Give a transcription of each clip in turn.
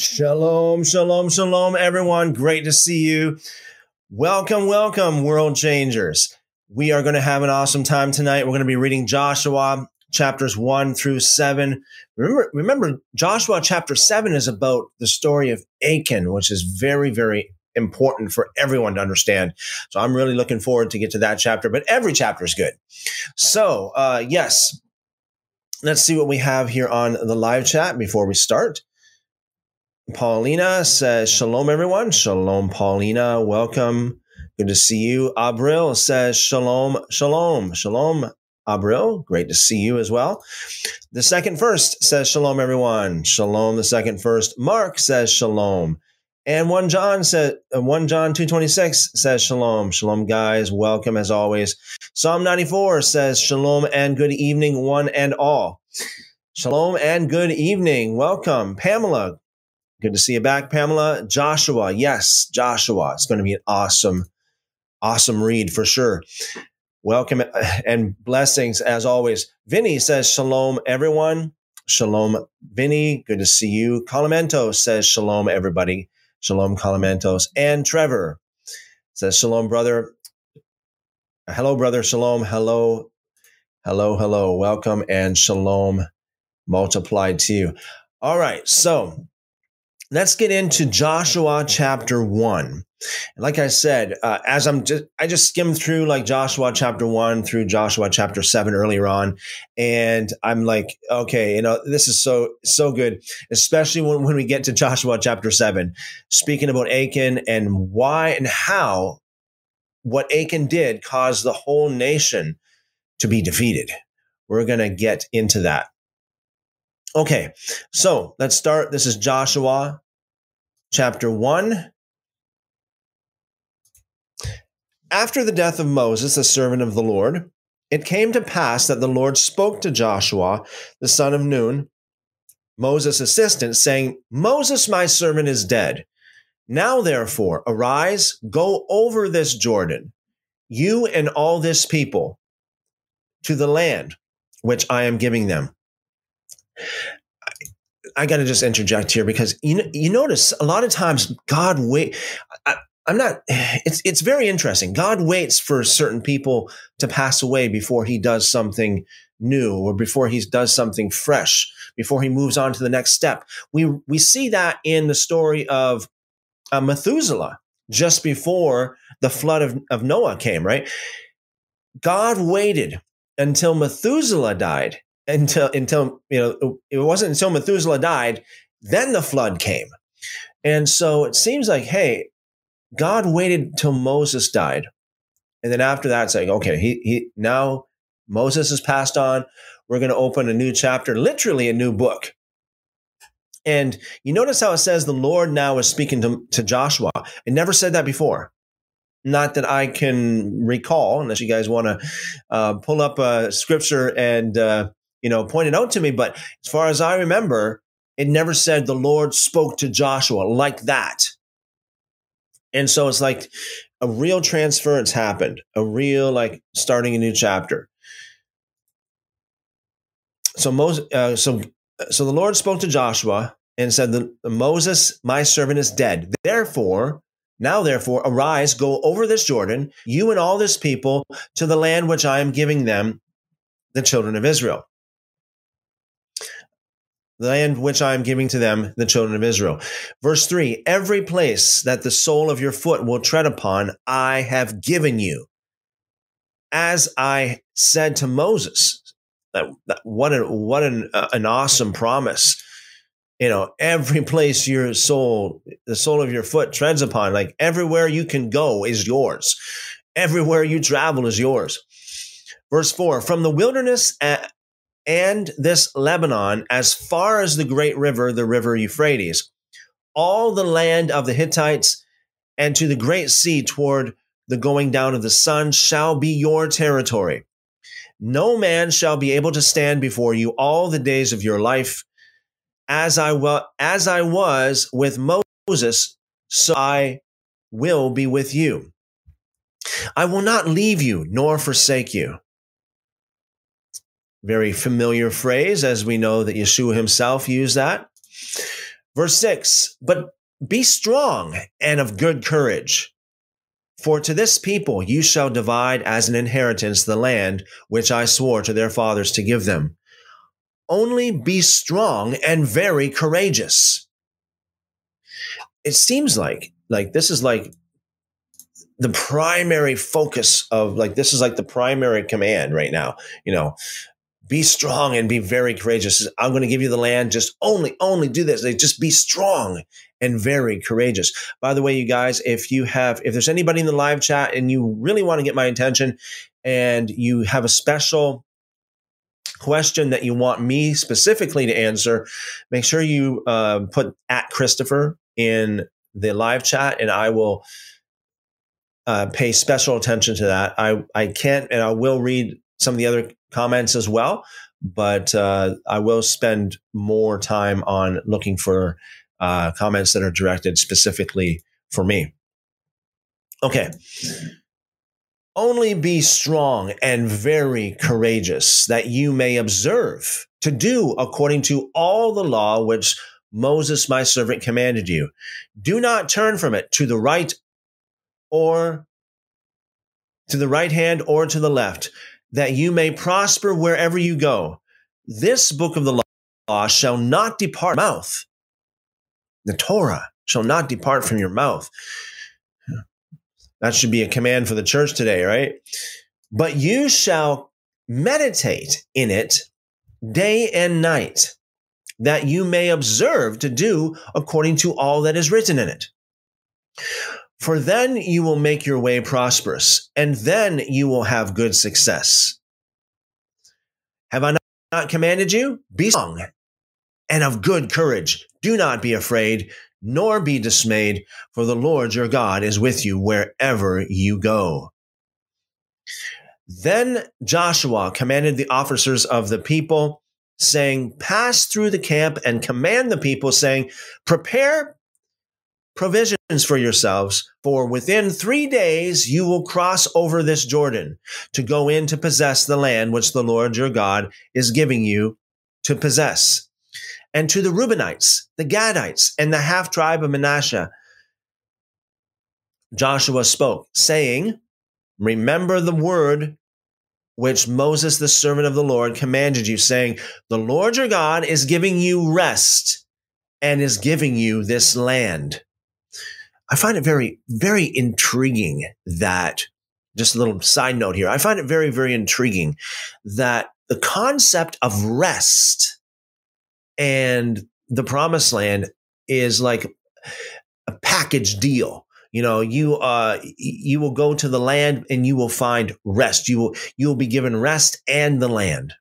Shalom, shalom, shalom, everyone. Great to see you. Welcome, welcome, world changers. We are going to have an awesome time tonight. We're going to be reading Joshua chapters one through seven. Remember, remember, Joshua chapter seven is about the story of Achan, which is very, very important for everyone to understand. So I'm really looking forward to get to that chapter, but every chapter is good. So, uh, yes, let's see what we have here on the live chat before we start. Paulina says, Shalom, everyone. Shalom, Paulina. Welcome. Good to see you. Abril says, Shalom, Shalom, Shalom, Abril. Great to see you as well. The second first says, Shalom, everyone. Shalom, the second first. Mark says, Shalom. And 1 John said uh, 1 John 226 says shalom. Shalom guys, welcome as always. Psalm 94 says shalom and good evening one and all. Shalom and good evening. Welcome. Pamela, Good to see you back, Pamela. Joshua, yes, Joshua. It's going to be an awesome, awesome read for sure. Welcome and blessings as always. Vinny says, Shalom, everyone. Shalom, Vinny. Good to see you. Calamento says, Shalom, everybody. Shalom, Calamentos. And Trevor says, Shalom, brother. Hello, brother. Shalom. Hello. Hello, hello. Welcome and shalom multiplied to you. All right. So let's get into Joshua chapter one. Like I said, uh, as I'm just, I just skimmed through like Joshua chapter one through Joshua chapter seven earlier on. And I'm like, okay, you know, this is so, so good, especially when, when we get to Joshua chapter seven, speaking about Achan and why and how what Achan did caused the whole nation to be defeated. We're going to get into that. Okay, so let's start. This is Joshua chapter 1. After the death of Moses, the servant of the Lord, it came to pass that the Lord spoke to Joshua, the son of Nun, Moses' assistant, saying, Moses, my servant, is dead. Now, therefore, arise, go over this Jordan, you and all this people, to the land which I am giving them. I got to just interject here because you you notice a lot of times God wait. I, I'm not. It's it's very interesting. God waits for certain people to pass away before He does something new or before He does something fresh. Before He moves on to the next step. We we see that in the story of uh, Methuselah just before the flood of, of Noah came. Right. God waited until Methuselah died until until you know it wasn't until Methuselah died, then the flood came. And so it seems like, hey, God waited till Moses died. And then after that, it's like, okay, he, he now Moses has passed on. We're going to open a new chapter, literally a new book. And you notice how it says the Lord now is speaking to, to Joshua. It never said that before. Not that I can recall, unless you guys want to uh, pull up a scripture and uh, you know, pointed out to me. But as far as I remember, it never said the Lord spoke to Joshua like that. And so it's like a real transference happened, a real like starting a new chapter. So Moses, uh, so so the Lord spoke to Joshua and said, the, "Moses, my servant, is dead. Therefore, now therefore, arise, go over this Jordan, you and all this people, to the land which I am giving them, the children of Israel." The land which I am giving to them, the children of Israel. Verse 3 Every place that the sole of your foot will tread upon, I have given you. As I said to Moses, that, that what an what an, uh, an awesome promise. You know, every place your soul, the sole of your foot treads upon, like everywhere you can go is yours. Everywhere you travel is yours. Verse 4 From the wilderness and this Lebanon as far as the great river, the river Euphrates, all the land of the Hittites, and to the great sea toward the going down of the sun shall be your territory. No man shall be able to stand before you all the days of your life. As I, wa- as I was with Moses, so I will be with you. I will not leave you nor forsake you. Very familiar phrase, as we know that Yeshua himself used that. Verse 6 But be strong and of good courage. For to this people you shall divide as an inheritance the land which I swore to their fathers to give them. Only be strong and very courageous. It seems like like this is like the primary focus of like this is like the primary command right now you know be strong and be very courageous. I'm going to give you the land. Just only only do this. Like, just be strong and very courageous. By the way you guys if you have if there's anybody in the live chat and you really want to get my attention and you have a special question that you want me specifically to answer make sure you uh, put at christopher in the live chat and i will uh, pay special attention to that. I, I can't, and I will read some of the other comments as well, but uh, I will spend more time on looking for uh, comments that are directed specifically for me. Okay. Only be strong and very courageous, that you may observe to do according to all the law which Moses, my servant, commanded you. Do not turn from it to the right or to the right hand or to the left, that you may prosper wherever you go. This book of the law shall not depart from your mouth. The Torah shall not depart from your mouth. That should be a command for the church today, right? But you shall meditate in it day and night, that you may observe to do according to all that is written in it. For then you will make your way prosperous, and then you will have good success. Have I not commanded you? Be strong and of good courage. Do not be afraid, nor be dismayed, for the Lord your God is with you wherever you go. Then Joshua commanded the officers of the people, saying, Pass through the camp and command the people, saying, Prepare provisions for yourselves, for within three days you will cross over this Jordan to go in to possess the land which the Lord your God is giving you to possess. And to the Reubenites, the Gadites, and the half tribe of Manasseh, Joshua spoke, saying, Remember the word which Moses, the servant of the Lord, commanded you, saying, The Lord your God is giving you rest and is giving you this land. I find it very, very intriguing that just a little side note here. I find it very, very intriguing that the concept of rest and the promised land is like a package deal. You know, you uh you will go to the land and you will find rest. You will you will be given rest and the land.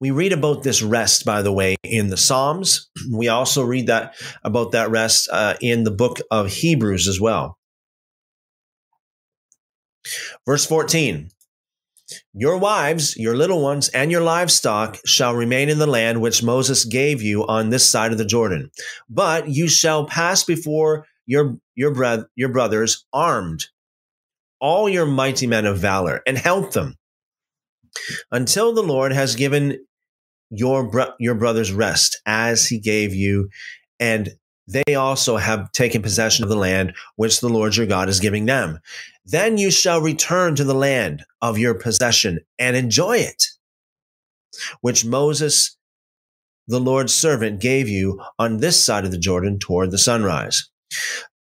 We read about this rest, by the way, in the Psalms. We also read that about that rest uh, in the book of Hebrews as well. Verse 14 Your wives, your little ones, and your livestock shall remain in the land which Moses gave you on this side of the Jordan. But you shall pass before your, your, bro- your brothers armed, all your mighty men of valor, and help them until the Lord has given your bro- your brothers rest as he gave you and they also have taken possession of the land which the Lord your God is giving them. Then you shall return to the land of your possession and enjoy it, which Moses, the Lord's servant, gave you on this side of the Jordan toward the sunrise.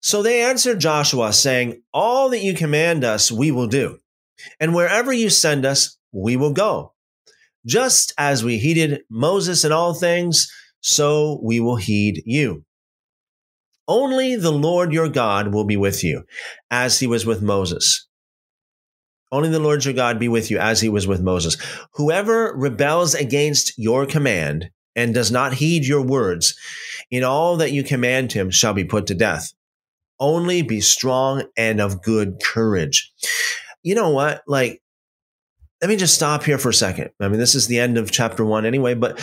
So they answered Joshua, saying, All that you command us, we will do. And wherever you send us, we will go. Just as we heeded Moses in all things, so we will heed you. Only the Lord your God will be with you, as he was with Moses. Only the Lord your God be with you, as he was with Moses. Whoever rebels against your command and does not heed your words, in all that you command him shall be put to death. Only be strong and of good courage. You know what? Like, let me just stop here for a second. I mean, this is the end of chapter one anyway, but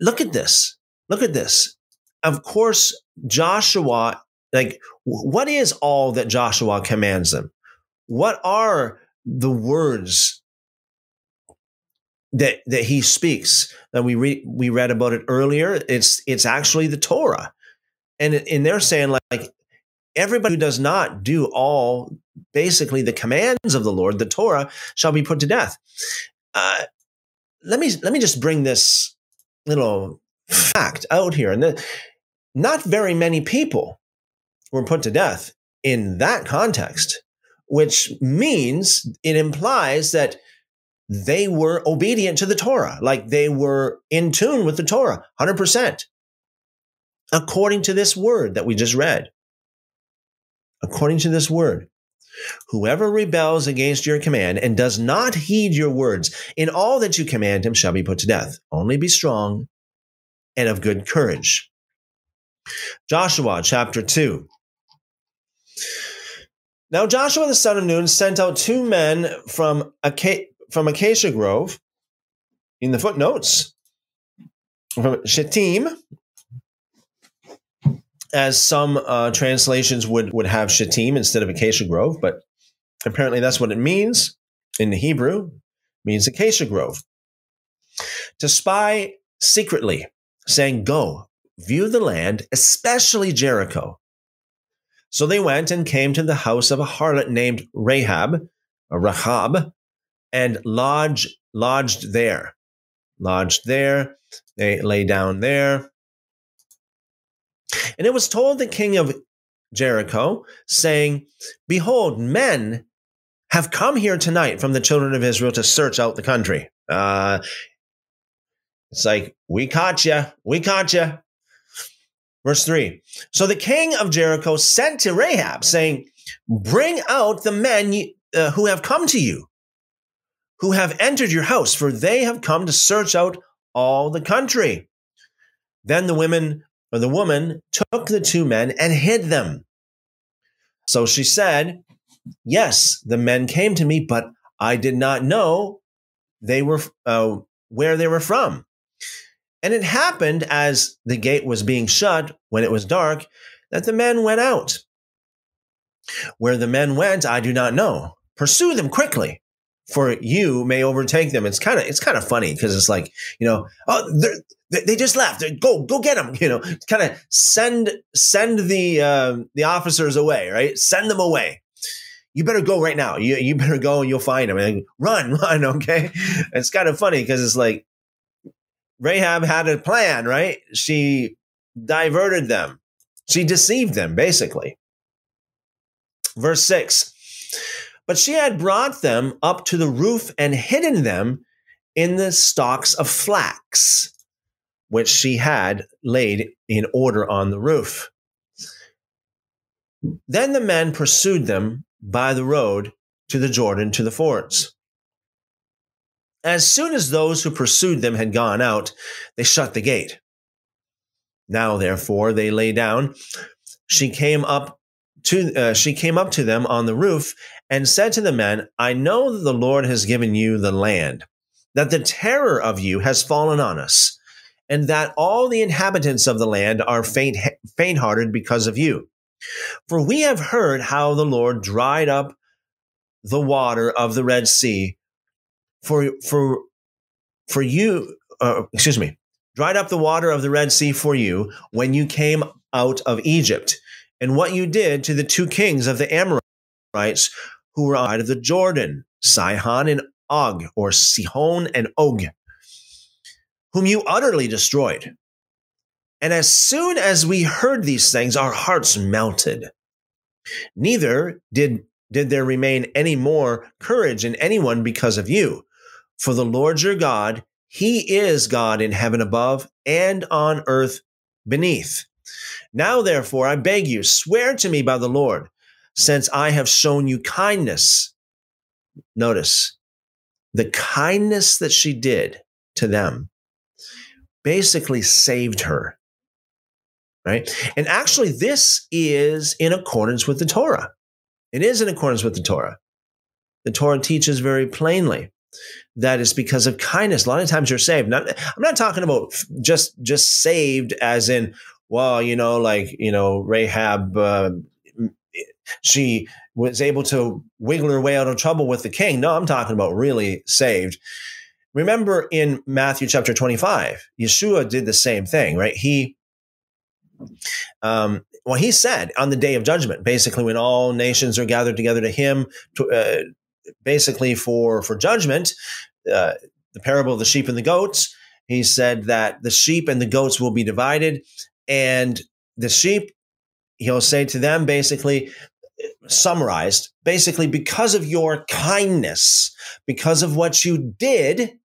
look at this. Look at this. Of course, Joshua, like, what is all that Joshua commands them? What are the words that that he speaks. That we read we read about it earlier. It's it's actually the Torah, and and they're saying like everybody who does not do all basically the commands of the Lord, the Torah, shall be put to death. Uh, let me let me just bring this little fact out here, and the, not very many people were put to death in that context, which means it implies that they were obedient to the Torah, like they were in tune with the Torah, hundred percent, according to this word that we just read according to this word. Whoever rebels against your command and does not heed your words in all that you command him shall be put to death. Only be strong and of good courage. Joshua chapter 2. Now Joshua the son of Nun sent out two men from, Aca- from Acacia Grove in the footnotes from Shittim, as some uh, translations would would have Shittim instead of Acacia Grove, but apparently that's what it means in the Hebrew. Means Acacia Grove. To spy secretly, saying, "Go view the land, especially Jericho." So they went and came to the house of a harlot named Rahab, Rahab, and lodged lodged there. Lodged there. They lay down there. And it was told the king of Jericho, saying, Behold, men have come here tonight from the children of Israel to search out the country. Uh, it's like, we caught you. We caught you. Verse 3 So the king of Jericho sent to Rahab, saying, Bring out the men uh, who have come to you, who have entered your house, for they have come to search out all the country. Then the women or the woman took the two men and hid them. So she said, Yes, the men came to me, but I did not know they were uh, where they were from. And it happened as the gate was being shut when it was dark that the men went out. Where the men went, I do not know. Pursue them quickly for you may overtake them. It's kind of it's kind of funny because it's like you know oh they just left. Go go get them. You know, kind of send send the uh, the officers away. Right, send them away. You better go right now. You you better go and you'll find them. And run run. Okay, it's kind of funny because it's like Rahab had a plan. Right, she diverted them. She deceived them basically. Verse six. But she had brought them up to the roof and hidden them in the stalks of flax, which she had laid in order on the roof. Then the men pursued them by the road to the Jordan to the fords. As soon as those who pursued them had gone out, they shut the gate. Now, therefore, they lay down. She came up to uh, she came up to them on the roof and said to the men, I know that the Lord has given you the land, that the terror of you has fallen on us, and that all the inhabitants of the land are faint faint-hearted because of you. For we have heard how the Lord dried up the water of the Red Sea for for for you uh, excuse me dried up the water of the Red Sea for you when you came out of Egypt and what you did to the two kings of the Amorites who were on of the Jordan, Sihon and Og, or Sihon and Og, whom you utterly destroyed. And as soon as we heard these things, our hearts melted. Neither did, did there remain any more courage in anyone because of you. For the Lord your God, he is God in heaven above and on earth beneath. Now, therefore, I beg you, swear to me by the Lord, since I have shown you kindness. Notice the kindness that she did to them basically saved her. Right. And actually, this is in accordance with the Torah. It is in accordance with the Torah. The Torah teaches very plainly that it's because of kindness. A lot of times you're saved. I'm not talking about just just saved as in well, you know, like, you know, Rahab, uh, she was able to wiggle her way out of trouble with the king. No, I'm talking about really saved. Remember in Matthew chapter 25, Yeshua did the same thing, right? He, um, well, he said on the day of judgment, basically when all nations are gathered together to him, to, uh, basically for for judgment, uh, the parable of the sheep and the goats. He said that the sheep and the goats will be divided, and the sheep, he'll say to them, basically, summarized, basically, because of your kindness, because of what you did,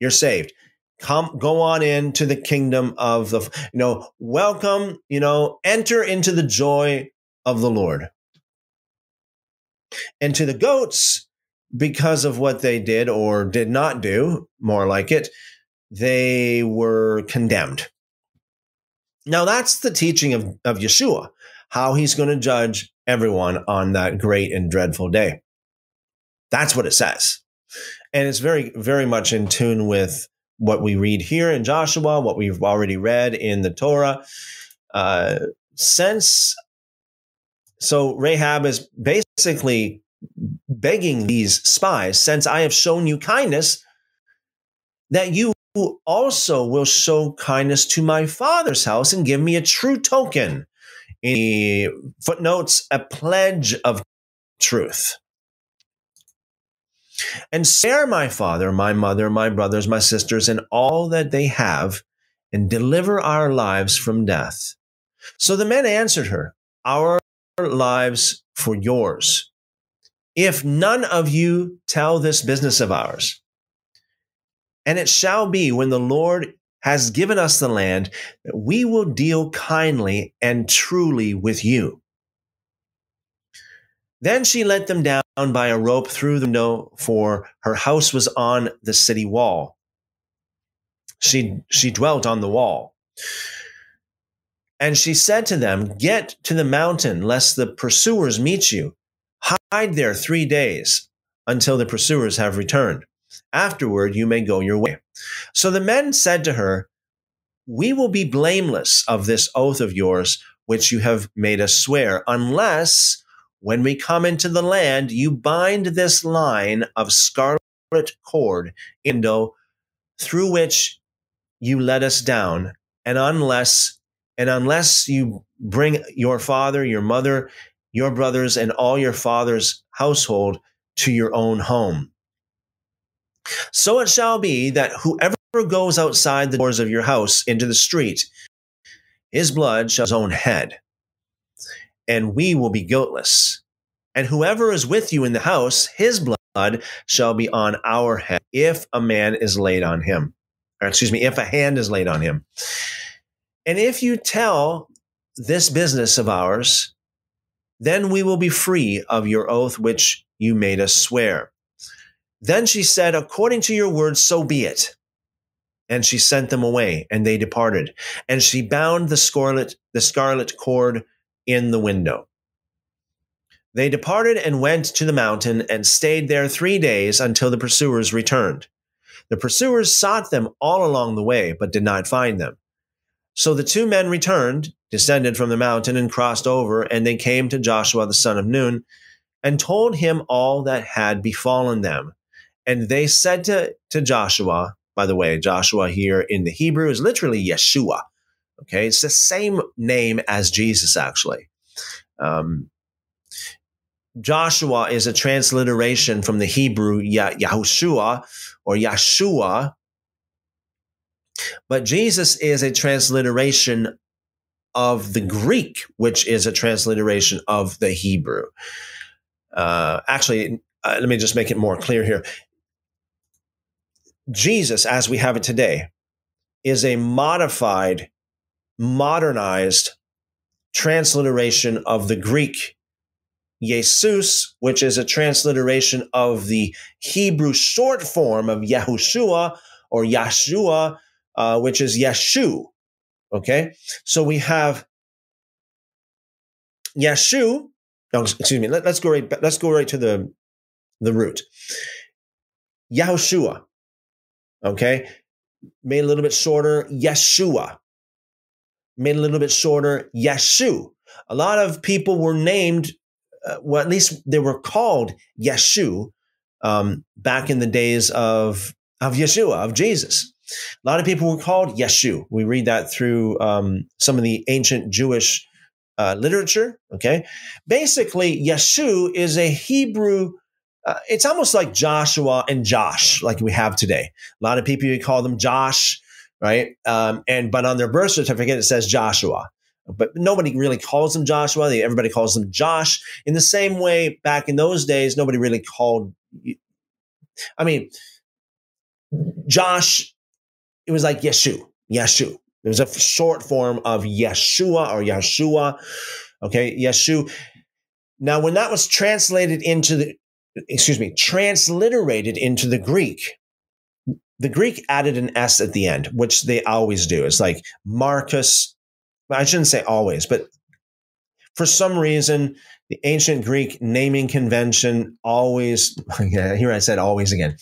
you're saved. Come, go on into the kingdom of the, you know, welcome, you know, enter into the joy of the Lord. And to the goats, because of what they did or did not do, more like it, they were condemned. Now, that's the teaching of, of Yeshua, how he's going to judge everyone on that great and dreadful day. That's what it says. And it's very, very much in tune with what we read here in Joshua, what we've already read in the Torah. Uh, since, so Rahab is basically begging these spies, since I have shown you kindness, that you also will show kindness to my father's house and give me a true token. He footnotes a pledge of truth. And spare my father, my mother, my brothers, my sisters, and all that they have, and deliver our lives from death. So the men answered her, Our lives for yours. If none of you tell this business of ours, and it shall be when the Lord has given us the land that we will deal kindly and truly with you. Then she let them down by a rope through the window, for her house was on the city wall. She, she dwelt on the wall. And she said to them, Get to the mountain, lest the pursuers meet you. Hide there three days until the pursuers have returned. Afterward, you may go your way. So the men said to her, We will be blameless of this oath of yours, which you have made us swear, unless when we come into the land, you bind this line of scarlet cord, Indo, through which you let us down, and unless and unless you bring your father, your mother, your brothers, and all your father's household to your own home. So it shall be that whoever goes outside the doors of your house into the street, his blood shall be on his own head, and we will be guiltless. And whoever is with you in the house, his blood shall be on our head if a man is laid on him. Or excuse me, if a hand is laid on him. And if you tell this business of ours, then we will be free of your oath which you made us swear. Then she said, According to your words, so be it. And she sent them away, and they departed. And she bound the scarlet, the scarlet cord in the window. They departed and went to the mountain and stayed there three days until the pursuers returned. The pursuers sought them all along the way, but did not find them. So the two men returned, descended from the mountain, and crossed over, and they came to Joshua the son of Nun, and told him all that had befallen them. And they said to, to Joshua, by the way, Joshua here in the Hebrew is literally Yeshua. Okay, it's the same name as Jesus, actually. Um, Joshua is a transliteration from the Hebrew Yahushua or Yeshua, but Jesus is a transliteration of the Greek, which is a transliteration of the Hebrew. Uh, actually, uh, let me just make it more clear here. Jesus, as we have it today, is a modified, modernized transliteration of the Greek Jesus, which is a transliteration of the Hebrew short form of Yahushua or Yeshua, uh, which is Yeshu. Okay, so we have Yeshu. No, excuse me. Let, us go right. Let's go right to the the root. Yahushua. Okay. Made a little bit shorter, Yeshua. Made a little bit shorter, Yeshu. A lot of people were named, uh, well, at least they were called Yeshu um, back in the days of of Yeshua, of Jesus. A lot of people were called Yeshu. We read that through um, some of the ancient Jewish uh, literature. Okay, basically, Yeshu is a Hebrew. Uh, it's almost like Joshua and Josh, like we have today. A lot of people you call them Josh, right? Um, and but on their birth certificate it says Joshua, but nobody really calls them Joshua. They, everybody calls them Josh. In the same way, back in those days, nobody really called. I mean, Josh. It was like Yeshu, Yeshu. It was a short form of Yeshua or Yeshua. Okay, Yeshu. Now, when that was translated into the, excuse me, transliterated into the Greek, the Greek added an S at the end, which they always do. It's like Marcus. I shouldn't say always, but for some reason, the ancient Greek naming convention always, yeah, here I said always again,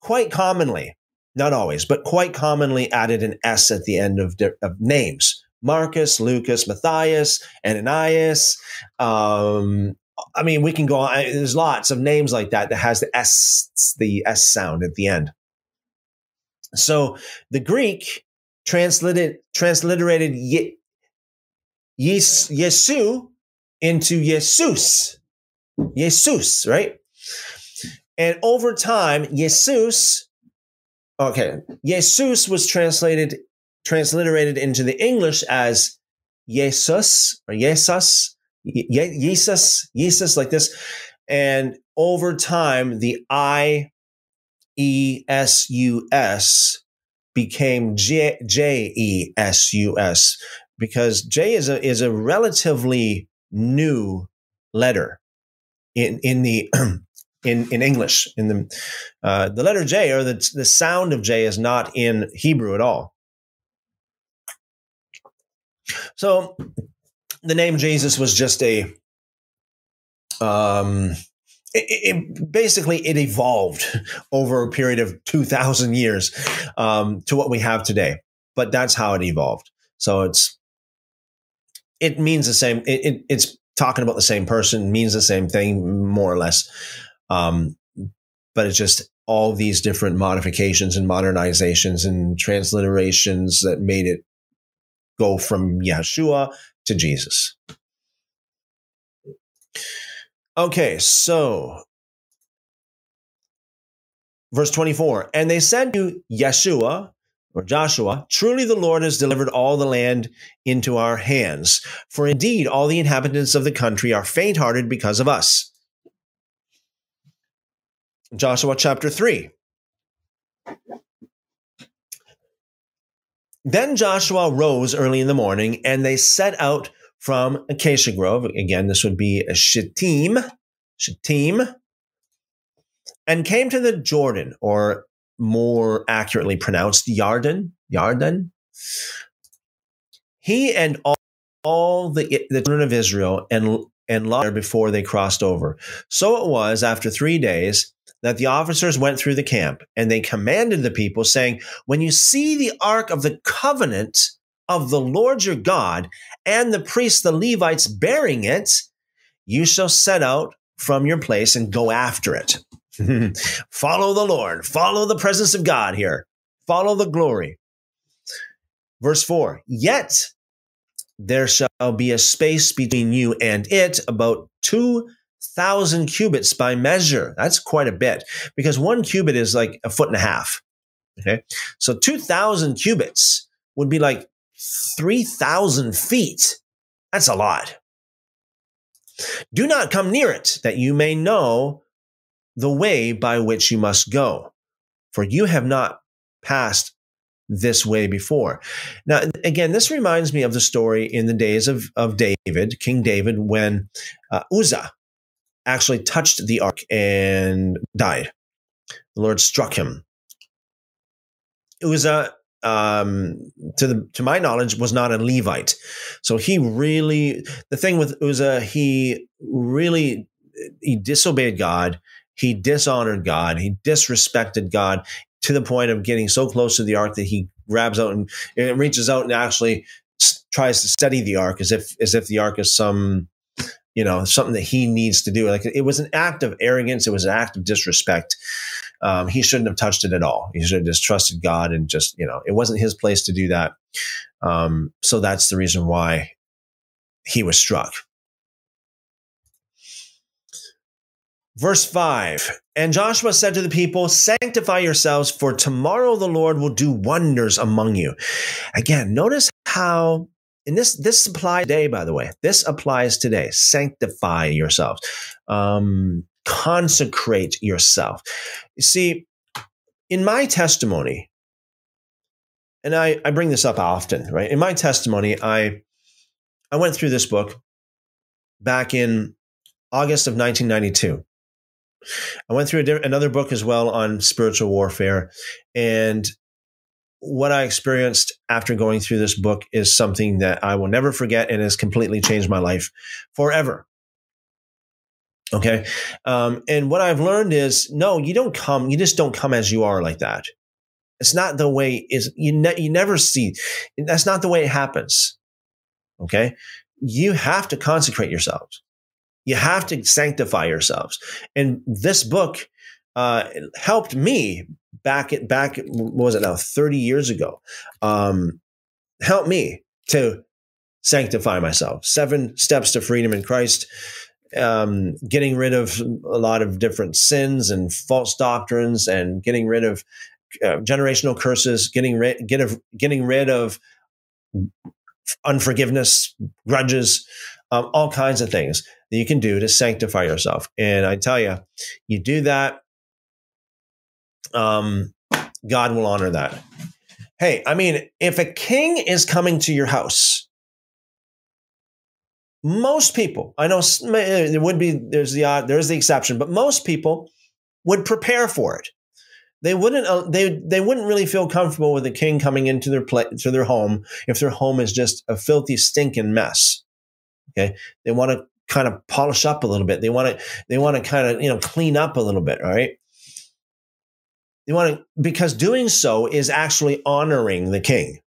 quite commonly not always, but quite commonly added an S at the end of, of names. Marcus, Lucas, Matthias, Ananias. Um, I mean, we can go on. There's lots of names like that that has the S, the S sound at the end. So the Greek translated transliterated ye, yes, Yesu into Jesus, Jesus, right? And over time, Jesus Okay. Jesus was translated, transliterated into the English as Jesus or Jesus, Jesus, Jesus, like this. And over time, the I E S U S became J E S U S because J is a is a relatively new letter in in the in, in English. In the uh, the letter J or the the sound of J is not in Hebrew at all. So the name Jesus was just a um it, it, basically it evolved over a period of 2000 years um, to what we have today but that's how it evolved. So it's it means the same it, it, it's talking about the same person means the same thing more or less um, but it's just all these different modifications and modernizations and transliterations that made it go from Yeshua to Jesus. Okay, so verse 24, and they said to Yeshua or Joshua, truly the Lord has delivered all the land into our hands. For indeed, all the inhabitants of the country are faint hearted because of us. Joshua chapter 3. Then Joshua rose early in the morning and they set out from Acacia Grove. Again, this would be Shittim, Shittim, and came to the Jordan, or more accurately pronounced Yarden, Yarden. He and all, all the, the children of Israel and and lot before they crossed over. So it was after three days that the officers went through the camp and they commanded the people, saying, When you see the ark of the covenant of the Lord your God and the priests, the Levites, bearing it, you shall set out from your place and go after it. follow the Lord, follow the presence of God here, follow the glory. Verse 4 Yet there shall be a space between you and it, about two thousand cubits by measure. That's quite a bit because one cubit is like a foot and a half. Okay. So 2000 cubits would be like 3000 feet. That's a lot. Do not come near it that you may know the way by which you must go, for you have not passed this way before. Now, again, this reminds me of the story in the days of, of David, King David, when uh, Uzzah actually touched the ark and died. The Lord struck him. Uzzah, um, to the to my knowledge, was not a Levite, so he really the thing with Uzzah, he really he disobeyed God, he dishonored God, he disrespected God to the point of getting so close to the ark that he grabs out and, and reaches out and actually tries to steady the ark as if as if the ark is some you know, something that he needs to do. Like it was an act of arrogance. It was an act of disrespect. Um, he shouldn't have touched it at all. He should have just trusted God and just, you know, it wasn't his place to do that. Um, so that's the reason why he was struck. Verse 5 And Joshua said to the people, Sanctify yourselves, for tomorrow the Lord will do wonders among you. Again, notice how, and this, this applies today, by the way. This applies today. Sanctify yourselves, um, consecrate yourself. You see, in my testimony, and I, I bring this up often, right? In my testimony, I I went through this book back in August of 1992. I went through another book as well on spiritual warfare. And what I experienced after going through this book is something that I will never forget and has completely changed my life forever. Okay. Um, and what I've learned is no, you don't come, you just don't come as you are like that. It's not the way is you, ne- you never see. That's not the way it happens. Okay. You have to consecrate yourselves. You have to sanctify yourselves. And this book uh, helped me back at back what was it now 30 years ago um, helped me to sanctify myself seven steps to freedom in christ um, getting rid of a lot of different sins and false doctrines and getting rid of uh, generational curses getting rid get of, getting rid of unforgiveness grudges um, all kinds of things that you can do to sanctify yourself. And I tell you, you do that, um, God will honor that. Hey, I mean, if a king is coming to your house, most people, I know there would be, there's the odd, there's the exception, but most people would prepare for it. They wouldn't, uh, they, they wouldn't really feel comfortable with a king coming into their play, to their home if their home is just a filthy, stinking mess. Okay. They want to kind of polish up a little bit. They want to they want to kind of you know clean up a little bit, right? They want to because doing so is actually honoring the king.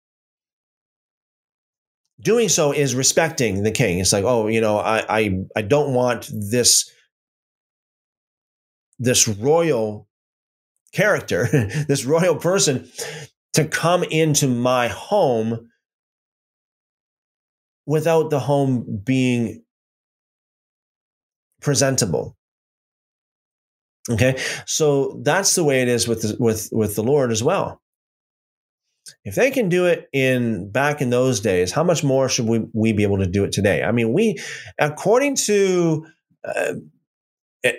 Doing so is respecting the king. It's like, oh, you know, I I, I don't want this this royal character, this royal person to come into my home without the home being presentable. Okay, so that's the way it is with the, with with the Lord as well. If they can do it in back in those days, how much more should we we be able to do it today? I mean, we according to uh,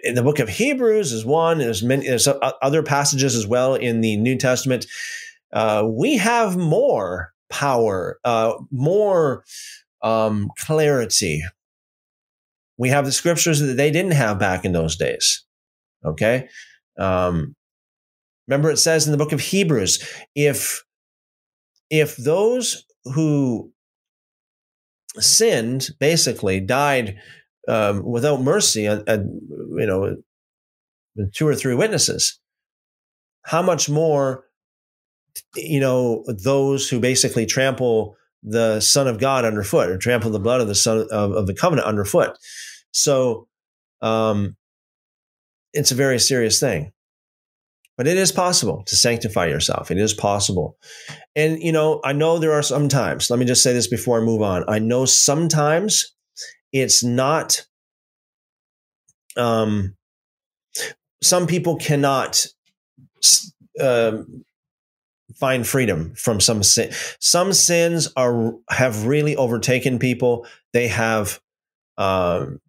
in the book of Hebrews is one. There's many there's other passages as well in the New Testament. Uh, we have more power, uh, more um, clarity, we have the scriptures that they didn't have back in those days. Okay. Um, remember, it says in the book of Hebrews, if if those who sinned basically died um, without mercy, uh, uh, you know, with two or three witnesses, how much more, you know, those who basically trample the Son of God underfoot or trample the blood of the Son of, of the covenant underfoot. So um, it's a very serious thing. But it is possible to sanctify yourself. It is possible. And, you know, I know there are some times, let me just say this before I move on. I know sometimes it's not, um, some people cannot uh, find freedom from some sin. Some sins are have really overtaken people. They have um,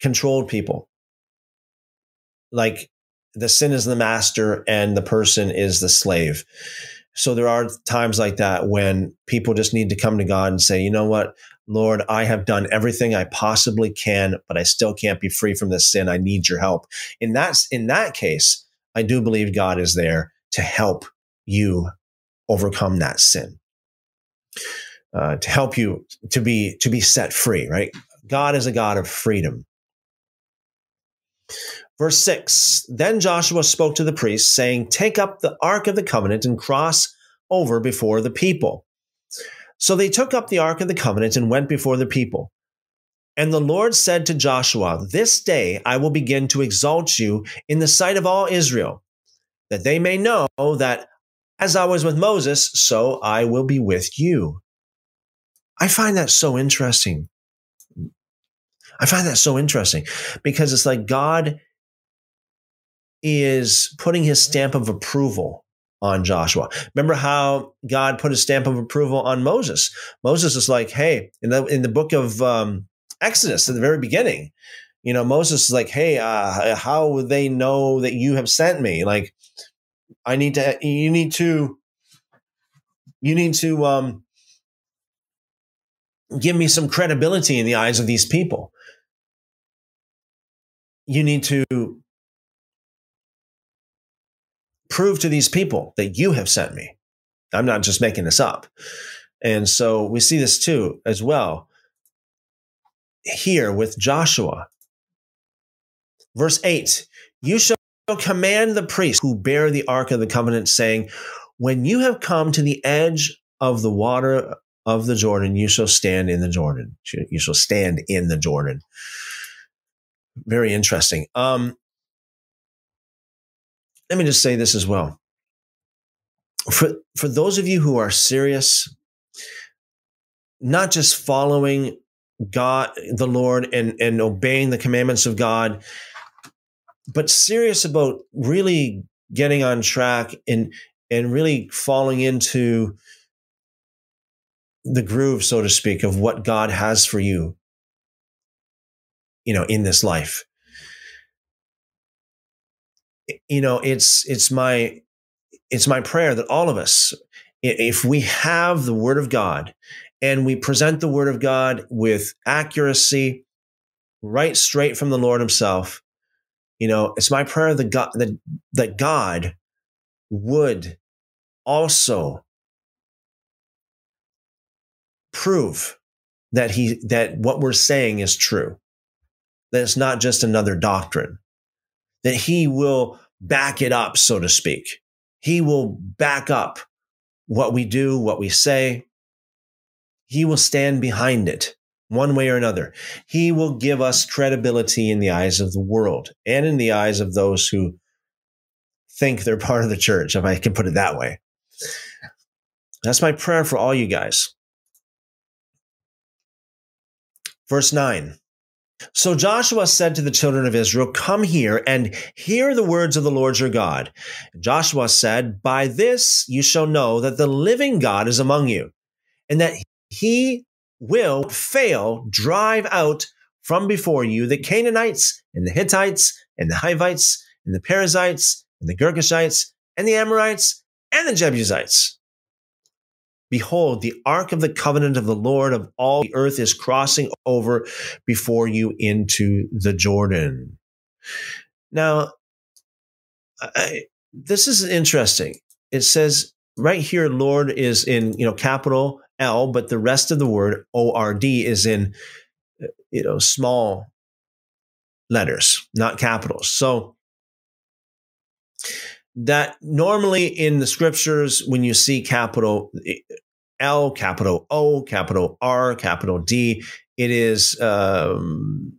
controlled people. Like the sin is the master and the person is the slave. So there are times like that when people just need to come to God and say, you know what, Lord, I have done everything I possibly can, but I still can't be free from this sin. I need your help. In that, in that case, I do believe God is there to help you overcome that sin. Uh, to help you to be to be set free right god is a god of freedom Verse 6 Then Joshua spoke to the priests, saying, Take up the ark of the covenant and cross over before the people. So they took up the ark of the covenant and went before the people. And the Lord said to Joshua, This day I will begin to exalt you in the sight of all Israel, that they may know that as I was with Moses, so I will be with you. I find that so interesting. I find that so interesting because it's like God is putting his stamp of approval on Joshua. Remember how God put a stamp of approval on Moses? Moses is like, hey, in the in the book of um, Exodus, at the very beginning, you know, Moses is like, hey, uh, how would they know that you have sent me? Like, I need to, you need to, you need to um, give me some credibility in the eyes of these people. You need to prove to these people that you have sent me. I'm not just making this up. And so we see this too, as well, here with Joshua. Verse 8 You shall command the priests who bear the ark of the covenant, saying, When you have come to the edge of the water of the Jordan, you shall stand in the Jordan. You shall stand in the Jordan. Very interesting. Um, let me just say this as well. For, for those of you who are serious, not just following God, the Lord, and, and obeying the commandments of God, but serious about really getting on track and, and really falling into the groove, so to speak, of what God has for you, you know, in this life you know, it's it's my it's my prayer that all of us, if we have the Word of God and we present the Word of God with accuracy, right straight from the Lord Himself, you know, it's my prayer that God that, that God would also prove that he that what we're saying is true that it's not just another doctrine that he will back it up, so to speak. He will back up what we do, what we say. He will stand behind it one way or another. He will give us credibility in the eyes of the world and in the eyes of those who think they're part of the church, if I can put it that way. That's my prayer for all you guys. Verse 9 so Joshua said to the children of Israel, Come here and hear the words of the Lord your God. Joshua said, By this you shall know that the living God is among you, and that he will fail drive out from before you the Canaanites and the Hittites and the Hivites and the Perizzites and the Girgashites and the Amorites and the Jebusites. Behold, the ark of the covenant of the Lord of all the earth is crossing over before you into the Jordan. Now, I, this is interesting. It says right here, Lord is in, you know, capital L, but the rest of the word, ORD, is in, uh, you know, small letters, not capitals. So, that normally in the scriptures, when you see capital L, capital O, capital R, capital D, it is um,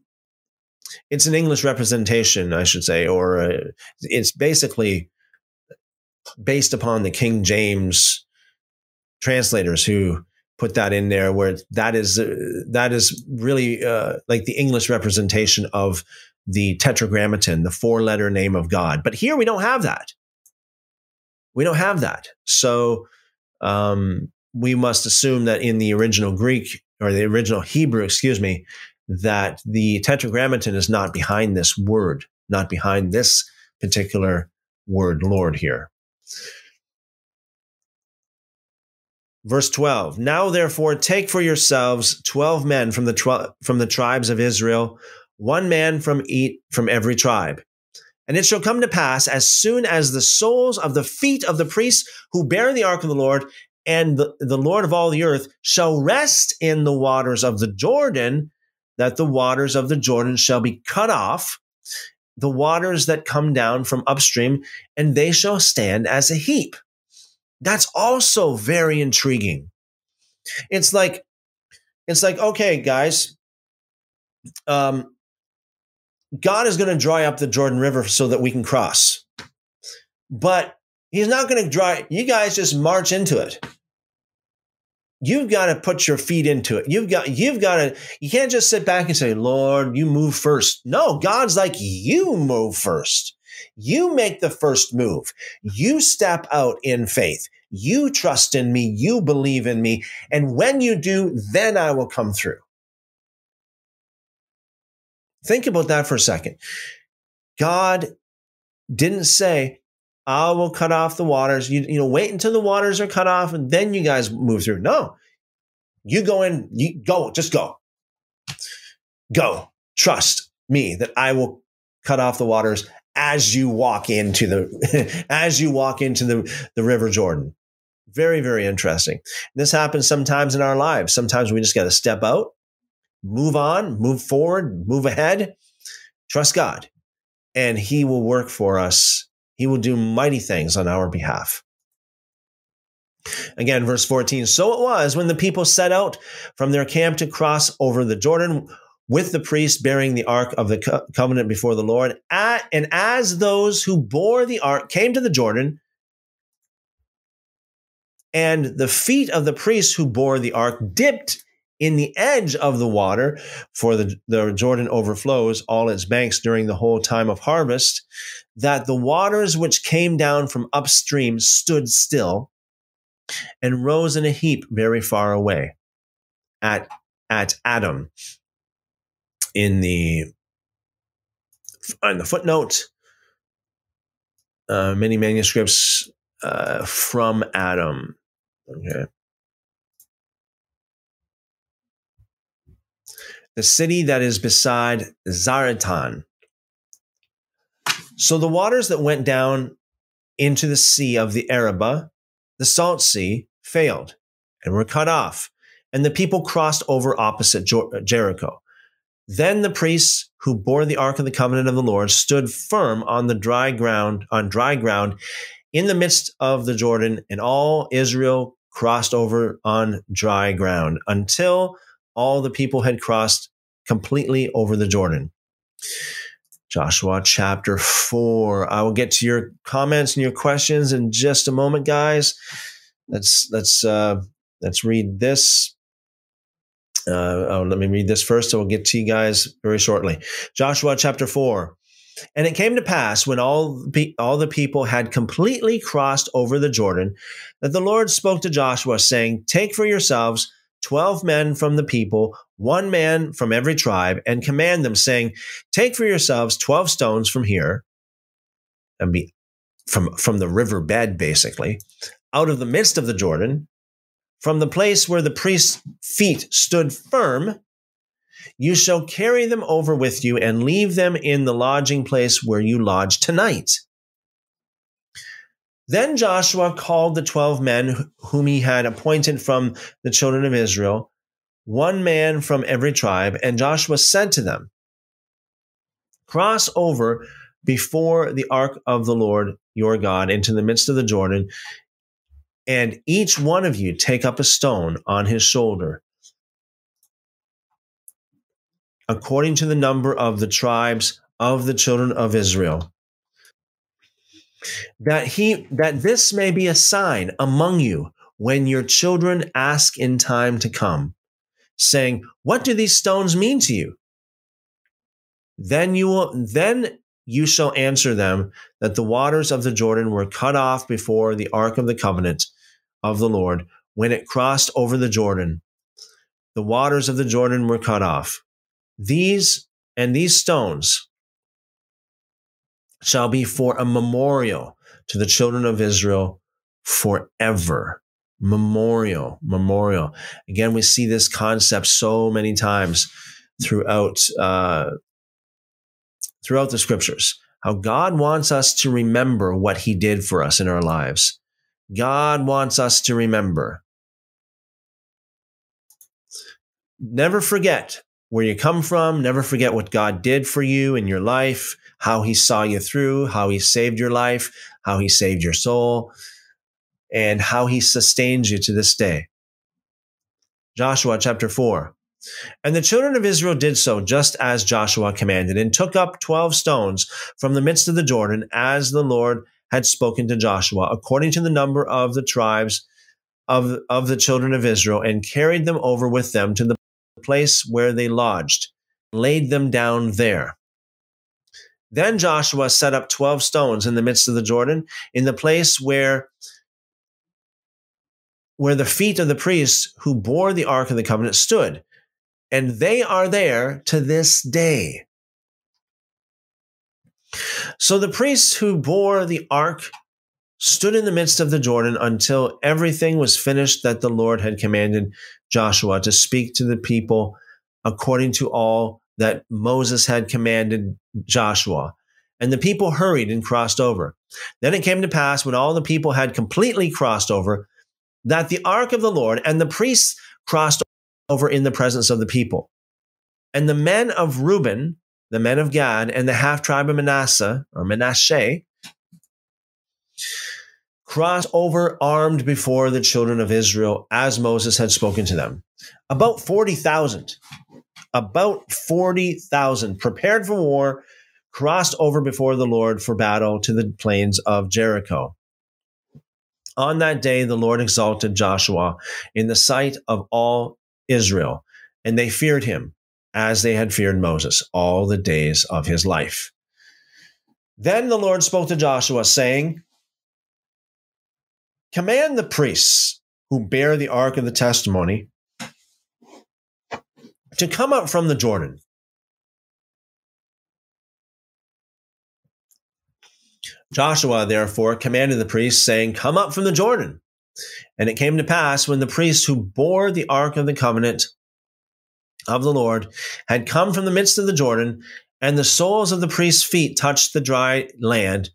it's an English representation, I should say, or uh, it's basically based upon the King James translators who put that in there, where that is uh, that is really uh, like the English representation of the Tetragrammaton, the four letter name of God. But here we don't have that. We don't have that. So um, we must assume that in the original Greek or the original Hebrew, excuse me, that the Tetragrammaton is not behind this word, not behind this particular word, Lord, here. Verse 12 Now therefore take for yourselves 12 men from the, tw- from the tribes of Israel, one man from, each, from every tribe and it shall come to pass as soon as the soles of the feet of the priests who bear the ark of the Lord and the, the Lord of all the earth shall rest in the waters of the Jordan, that the waters of the Jordan shall be cut off, the waters that come down from upstream, and they shall stand as a heap. That's also very intriguing. It's like, it's like, okay, guys, um, God is going to dry up the Jordan River so that we can cross. But he's not going to dry, you guys just march into it. You've got to put your feet into it. You've got, you've got to, you can't just sit back and say, Lord, you move first. No, God's like, you move first. You make the first move. You step out in faith. You trust in me. You believe in me. And when you do, then I will come through. Think about that for a second. God didn't say, I will cut off the waters. You, you know, wait until the waters are cut off and then you guys move through. No, you go in, you go, just go. Go. Trust me that I will cut off the waters as you walk into the as you walk into the, the river Jordan. Very, very interesting. This happens sometimes in our lives. Sometimes we just got to step out, move on, move forward, move ahead, trust God, and He will work for us. He will do mighty things on our behalf. Again, verse 14. So it was when the people set out from their camp to cross over the Jordan with the priest bearing the ark of the co- covenant before the Lord. At, and as those who bore the ark came to the Jordan, and the feet of the priests who bore the ark dipped in the edge of the water, for the, the Jordan overflows all its banks during the whole time of harvest, that the waters which came down from upstream stood still and rose in a heap very far away at, at Adam in the in the footnote. Uh, many manuscripts uh, from Adam. Okay. The city that is beside Zaretan. So the waters that went down into the sea of the Arabah, the salt sea, failed and were cut off, and the people crossed over opposite Jericho. Then the priests who bore the ark of the covenant of the Lord stood firm on the dry ground, on dry ground in the midst of the Jordan, and all Israel crossed over on dry ground until all the people had crossed completely over the Jordan. Joshua chapter 4. I will get to your comments and your questions in just a moment, guys. Let's let's uh let's read this uh, oh, let me read this first. I will get to you guys very shortly. Joshua chapter 4. And it came to pass when all, all the people had completely crossed over the Jordan that the Lord spoke to Joshua, saying, Take for yourselves 12 men from the people, one man from every tribe, and command them, saying, Take for yourselves 12 stones from here, and be from, from the river bed, basically, out of the midst of the Jordan, from the place where the priest's feet stood firm, you shall carry them over with you and leave them in the lodging place where you lodge tonight. Then Joshua called the 12 men whom he had appointed from the children of Israel, one man from every tribe, and Joshua said to them, Cross over before the ark of the Lord your God into the midst of the Jordan, and each one of you take up a stone on his shoulder, according to the number of the tribes of the children of Israel. That he that this may be a sign among you when your children ask in time to come, saying, What do these stones mean to you? Then you will then you shall answer them that the waters of the Jordan were cut off before the ark of the covenant of the Lord when it crossed over the Jordan. The waters of the Jordan were cut off. These and these stones shall be for a memorial to the children of Israel forever. Memorial, memorial. Again, we see this concept so many times throughout uh, throughout the scriptures. How God wants us to remember what He did for us in our lives. God wants us to remember. Never forget where you come from. Never forget what God did for you in your life, how he saw you through, how he saved your life, how he saved your soul, and how he sustains you to this day. Joshua chapter 4. And the children of Israel did so just as Joshua commanded and took up 12 stones from the midst of the Jordan as the Lord had spoken to Joshua according to the number of the tribes of, of the children of Israel and carried them over with them to the place where they lodged, laid them down there. Then Joshua set up 12 stones in the midst of the Jordan in the place where where the feet of the priests who bore the ark of the covenant stood and they are there to this day. So the priests who bore the ark stood in the midst of the Jordan until everything was finished that the Lord had commanded Joshua to speak to the people according to all that Moses had commanded Joshua. And the people hurried and crossed over. Then it came to pass when all the people had completely crossed over that the ark of the Lord and the priests crossed over in the presence of the people. And the men of Reuben, the men of Gad, and the half tribe of Manasseh, or Manasseh, crossed over armed before the children of Israel as Moses had spoken to them. About 40,000, about 40,000 prepared for war, crossed over before the Lord for battle to the plains of Jericho. On that day, the Lord exalted Joshua in the sight of all Israel, and they feared him as they had feared Moses all the days of his life. Then the Lord spoke to Joshua, saying, Command the priests who bear the ark of the testimony to come up from the Jordan. Joshua therefore commanded the priests, saying, Come up from the Jordan. And it came to pass when the priests who bore the ark of the covenant of the Lord had come from the midst of the Jordan, and the soles of the priests' feet touched the dry land,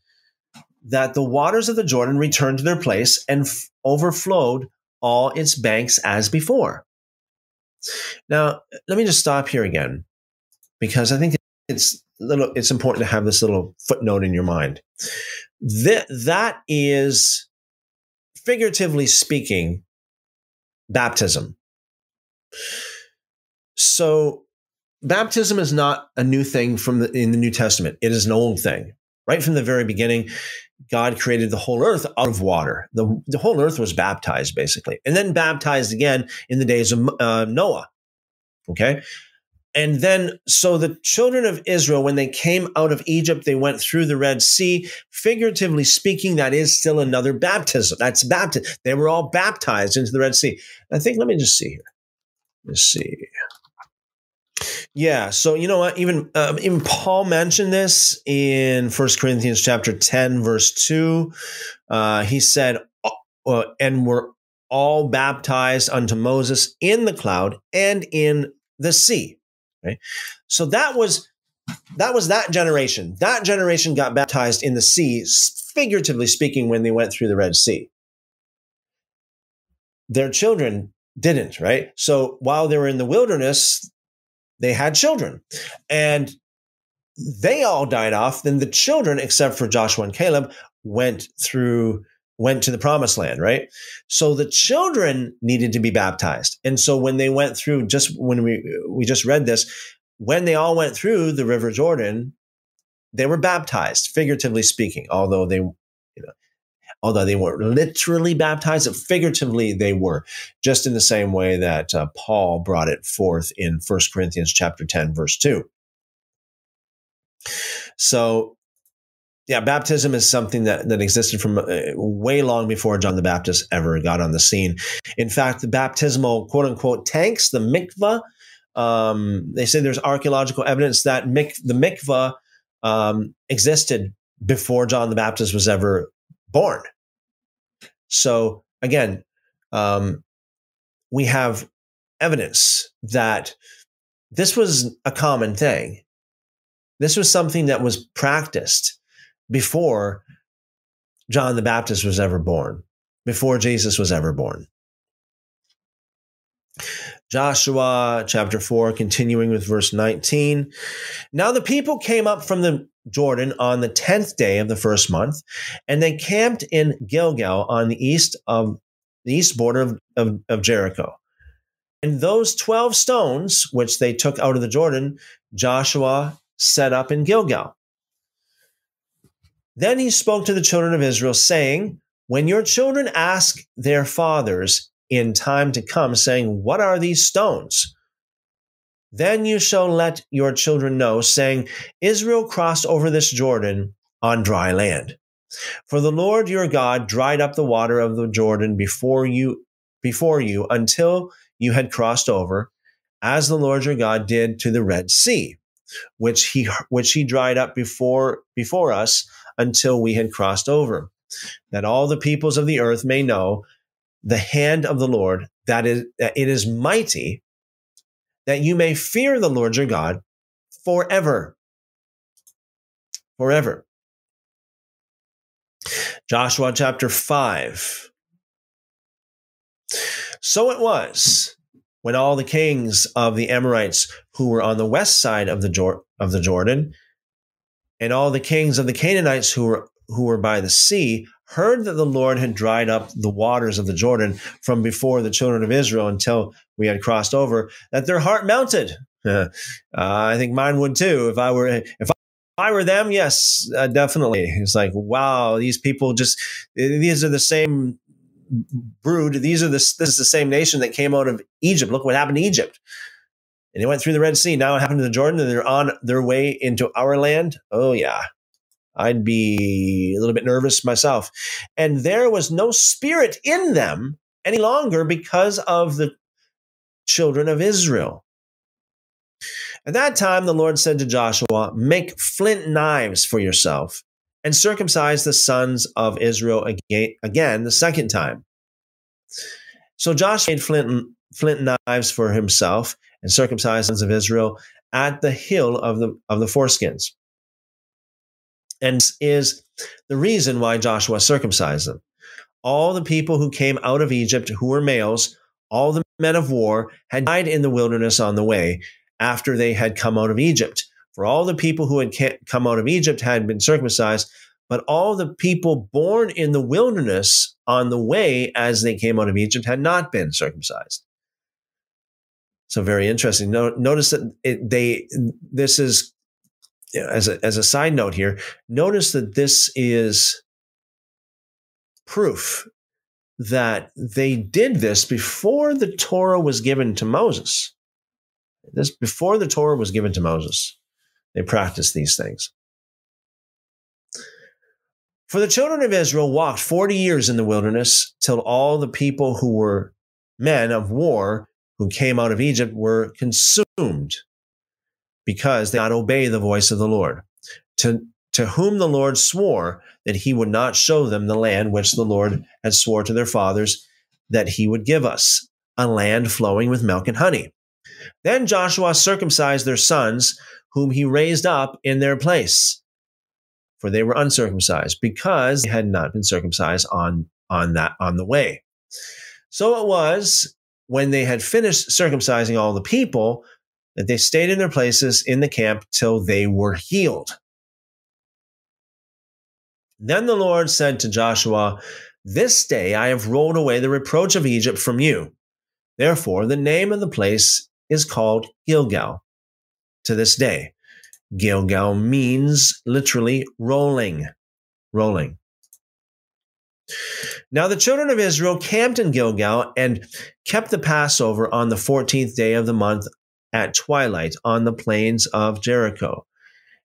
that the waters of the Jordan returned to their place and f- overflowed all its banks as before. Now, let me just stop here again, because I think it's little. It's important to have this little footnote in your mind. That that is figuratively speaking, baptism. So, baptism is not a new thing from the, in the New Testament. It is an old thing. Right from the very beginning, God created the whole earth out of water. The, the whole earth was baptized, basically, and then baptized again in the days of uh, Noah. Okay. And then, so the children of Israel, when they came out of Egypt, they went through the Red Sea. Figuratively speaking, that is still another baptism. That's baptism. They were all baptized into the Red Sea. I think, let me just see here. Let's see. Yeah, so you know what? Even uh, even Paul mentioned this in First Corinthians chapter ten, verse two. Uh, he said, uh, "And we're all baptized unto Moses in the cloud and in the sea." Right? So that was that was that generation. That generation got baptized in the sea, figuratively speaking, when they went through the Red Sea. Their children didn't, right? So while they were in the wilderness, they had children. And they all died off. Then the children, except for Joshua and Caleb, went through went to the promised land, right? So the children needed to be baptized. And so when they went through, just when we we just read this, when they all went through the River Jordan, they were baptized, figuratively speaking, although they, although they weren't literally baptized, figuratively they were, just in the same way that uh, Paul brought it forth in 1 Corinthians chapter 10, verse 2. So yeah, baptism is something that, that existed from uh, way long before John the Baptist ever got on the scene. In fact, the baptismal quote unquote tanks, the mikvah, um, they say there's archaeological evidence that mik- the mikvah um, existed before John the Baptist was ever born. So again, um, we have evidence that this was a common thing. This was something that was practiced before John the Baptist was ever born, before Jesus was ever born. Joshua chapter 4, continuing with verse 19. Now the people came up from the Jordan on the 10th day of the first month, and they camped in Gilgal on the east of the east border of, of, of Jericho. And those 12 stones, which they took out of the Jordan, Joshua set up in Gilgal. Then he spoke to the children of Israel, saying, When your children ask their fathers in time to come, saying, What are these stones? Then you shall let your children know, saying, Israel crossed over this Jordan on dry land. For the Lord your God dried up the water of the Jordan before you, before you until you had crossed over, as the Lord your God did to the Red Sea, which he which he dried up before before us until we had crossed over, that all the peoples of the earth may know the hand of the Lord that is that it is mighty, that you may fear the Lord your God forever. Forever. Joshua chapter 5. So it was when all the kings of the Amorites who were on the west side of the, Jor- of the Jordan and all the kings of the Canaanites who were who were by the sea heard that the Lord had dried up the waters of the Jordan from before the children of Israel until we had crossed over, that their heart melted. Uh, I think mine would too. If I were, if I were them, yes, uh, definitely. It's like, wow, these people just, these are the same brood. These are the, this is the same nation that came out of Egypt. Look what happened to Egypt. And they went through the Red Sea. Now it happened to the Jordan and they're on their way into our land. Oh, yeah. I'd be a little bit nervous myself. And there was no spirit in them any longer because of the children of Israel. At that time, the Lord said to Joshua, Make flint knives for yourself and circumcise the sons of Israel again, again the second time. So Joshua made flint, flint knives for himself and circumcised the sons of Israel at the hill of the, of the foreskins and is the reason why Joshua circumcised them. All the people who came out of Egypt who were males, all the men of war, had died in the wilderness on the way after they had come out of Egypt. For all the people who had come out of Egypt had been circumcised, but all the people born in the wilderness on the way as they came out of Egypt had not been circumcised. So very interesting. Notice that it, they this is as a, as a side note here, notice that this is proof that they did this before the Torah was given to Moses. This before the Torah was given to Moses. They practiced these things. For the children of Israel walked 40 years in the wilderness till all the people who were men of war who came out of Egypt were consumed because they not obey the voice of the Lord, to, to whom the Lord swore that he would not show them the land which the Lord had swore to their fathers that he would give us, a land flowing with milk and honey. Then Joshua circumcised their sons, whom he raised up in their place, for they were uncircumcised, because they had not been circumcised on, on that on the way. So it was when they had finished circumcising all the people that they stayed in their places in the camp till they were healed. Then the Lord said to Joshua, This day I have rolled away the reproach of Egypt from you. Therefore, the name of the place is called Gilgal to this day. Gilgal means literally rolling, rolling. Now the children of Israel camped in Gilgal and kept the Passover on the 14th day of the month at twilight on the plains of Jericho.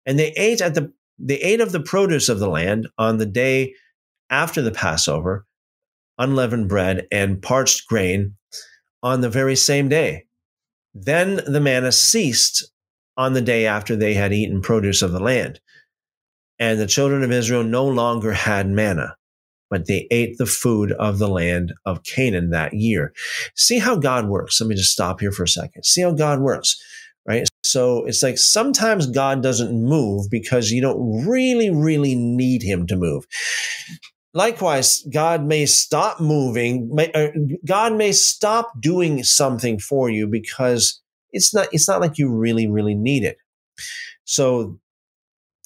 And they ate at the they ate of the produce of the land on the day after the Passover, unleavened bread and parched grain on the very same day. Then the manna ceased on the day after they had eaten produce of the land. And the children of Israel no longer had manna but they ate the food of the land of Canaan that year. See how God works. Let me just stop here for a second. See how God works, right? So it's like sometimes God doesn't move because you don't really, really need him to move. Likewise, God may stop moving. Uh, God may stop doing something for you because it's not. It's not like you really, really need it. So,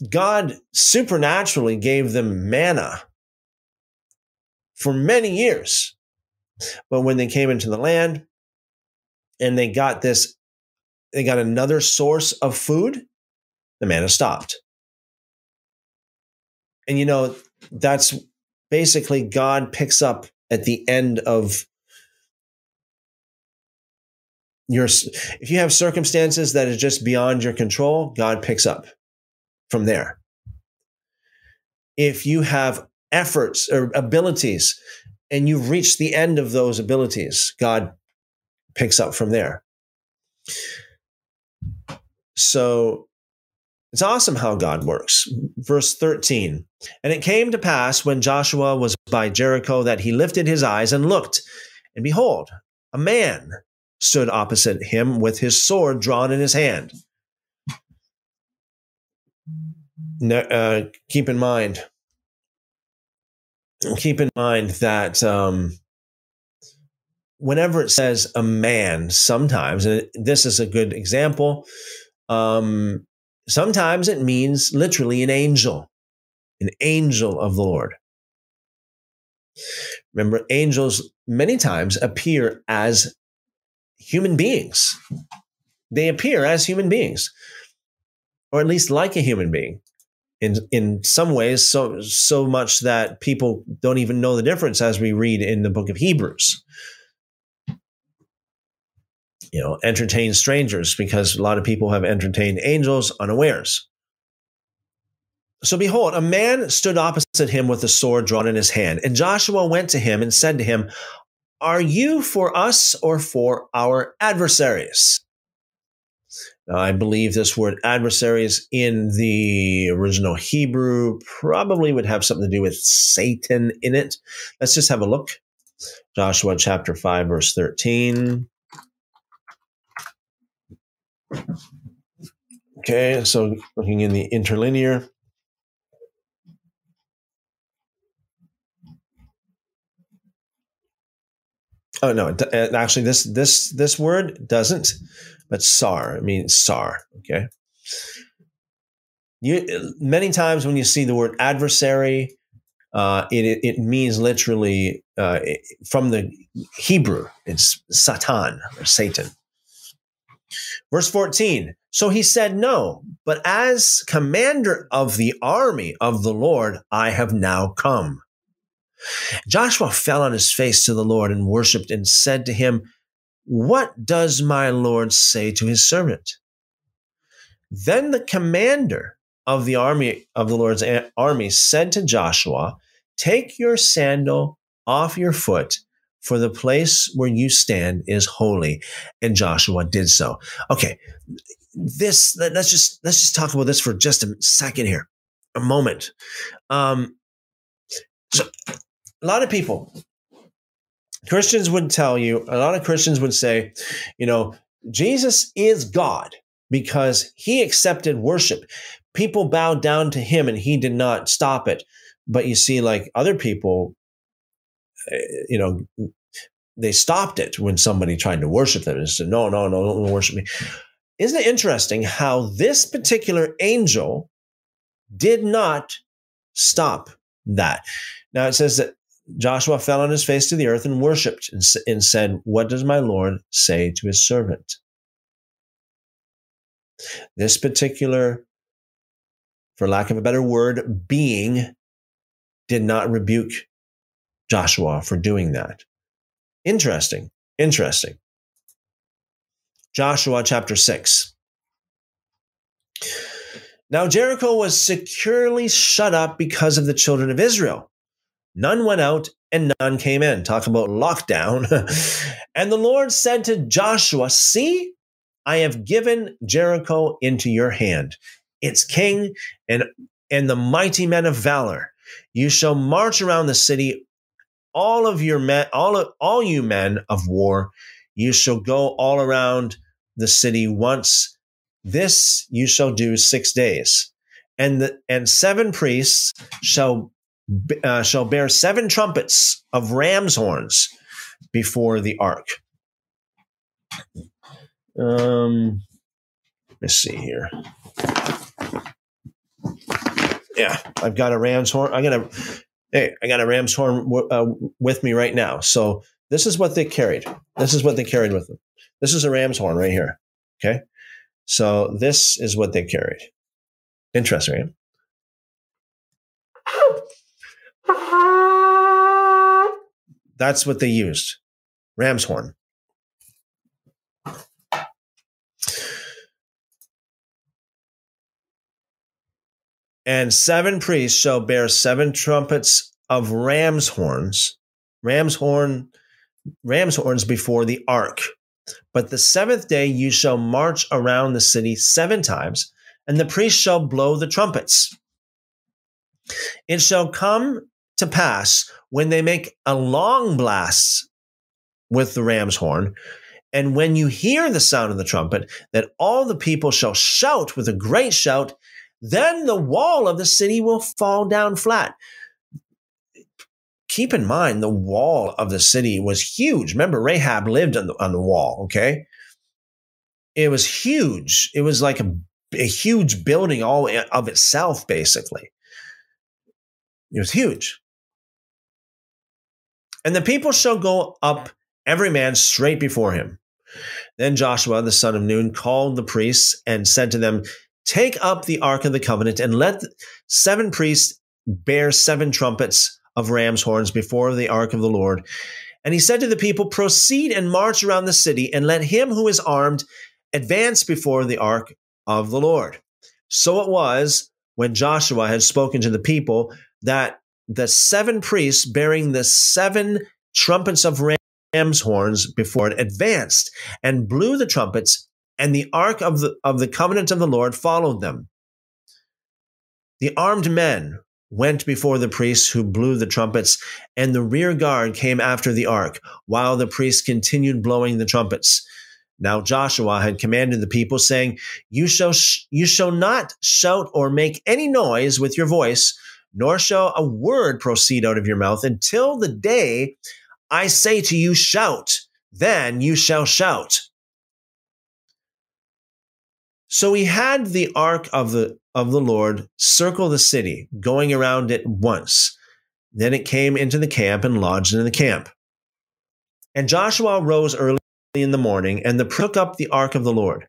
God supernaturally gave them manna for many years. But when they came into the land, and they got this, they got another source of food, the manna stopped. And you know, that's basically God picks up at the end of your if you have circumstances that is just beyond your control, God picks up from there. If you have efforts or abilities and you've reached the end of those abilities, God picks up from there. So it's awesome how God works. Verse 13. And it came to pass when Joshua was by Jericho that he lifted his eyes and looked, and behold, a man stood opposite him with his sword drawn in his hand. Uh, keep in mind, keep in mind that um, whenever it says a man, sometimes, and this is a good example, um, sometimes it means literally an angel, an angel of the Lord. Remember, angels many times appear as human beings. They appear as human beings, or at least like a human being. In, in some ways, so so much that people don't even know the difference, as we read in the book of Hebrews you know, entertain strangers because a lot of people have entertained angels unawares. So behold, a man stood opposite him with a sword drawn in his hand. And Joshua went to him and said to him, Are you for us or for our adversaries? Now, I believe this word adversaries in the original Hebrew probably would have something to do with Satan in it. Let's just have a look. Joshua chapter 5, verse 13. Okay, so looking in the interlinear. Oh no, uh, actually, this this this word doesn't, but sar it means sar. Okay. You many times when you see the word adversary, uh, it it means literally uh, from the Hebrew. It's Satan or Satan. Verse 14. So he said, No, but as commander of the army of the Lord, I have now come. Joshua fell on his face to the Lord and worshiped and said to him, What does my Lord say to his servant? Then the commander of the army of the Lord's army said to Joshua, Take your sandal off your foot, for the place where you stand is holy. And Joshua did so. Okay. This, let's just, let's just talk about this for just a second here, a moment. Um, so a lot of people, Christians would tell you, a lot of Christians would say, you know, Jesus is God because he accepted worship. People bowed down to him and he did not stop it. But you see, like other people uh, you know, they stopped it when somebody tried to worship them and said, no, no, no, don't worship me. Isn't it interesting how this particular angel did not stop that? Now it says that Joshua fell on his face to the earth and worshiped and, and said, What does my Lord say to his servant? This particular, for lack of a better word, being did not rebuke Joshua for doing that. Interesting. Interesting. Joshua chapter 6. Now Jericho was securely shut up because of the children of Israel. None went out and none came in. Talk about lockdown. and the Lord said to Joshua, See, I have given Jericho into your hand, its king and, and the mighty men of valor. You shall march around the city all of your men, all of, all you men of war, you shall go all around the city once. This you shall do six days, and the, and seven priests shall uh, shall bear seven trumpets of ram's horns before the ark. Um, let's see here. Yeah, I've got a ram's horn. I'm gonna hey, I got a ram's horn w- uh, with me right now. So this is what they carried. This is what they carried with them. This is a ram's horn right here. Okay. So this is what they carried. Interesting. Right? That's what they used. Ram's horn. And seven priests shall bear seven trumpets of ram's horns, ram's horn, ram's horns before the ark. But the seventh day you shall march around the city seven times, and the priests shall blow the trumpets. It shall come to pass when they make a long blast with the ram's horn, and when you hear the sound of the trumpet, that all the people shall shout with a great shout, then the wall of the city will fall down flat. Keep in mind, the wall of the city was huge. Remember, Rahab lived on the, on the wall, okay? It was huge. It was like a, a huge building all of itself, basically. It was huge. And the people shall go up, every man straight before him. Then Joshua, the son of Nun, called the priests and said to them, Take up the ark of the covenant and let seven priests bear seven trumpets of ram's horns before the ark of the Lord. And he said to the people, Proceed and march around the city, and let him who is armed advance before the ark of the Lord. So it was when Joshua had spoken to the people that the seven priests bearing the seven trumpets of ram's horns before it advanced and blew the trumpets, and the ark of the, of the covenant of the Lord followed them. The armed men went before the priests who blew the trumpets, and the rear guard came after the ark, while the priests continued blowing the trumpets. Now Joshua had commanded the people, saying, "You shall sh- you shall not shout or make any noise with your voice, nor shall a word proceed out of your mouth until the day I say to you, shout. Then you shall shout." So he had the ark of the of the Lord circle the city, going around it once. Then it came into the camp and lodged in the camp. And Joshua rose early in the morning and the, took up the ark of the Lord.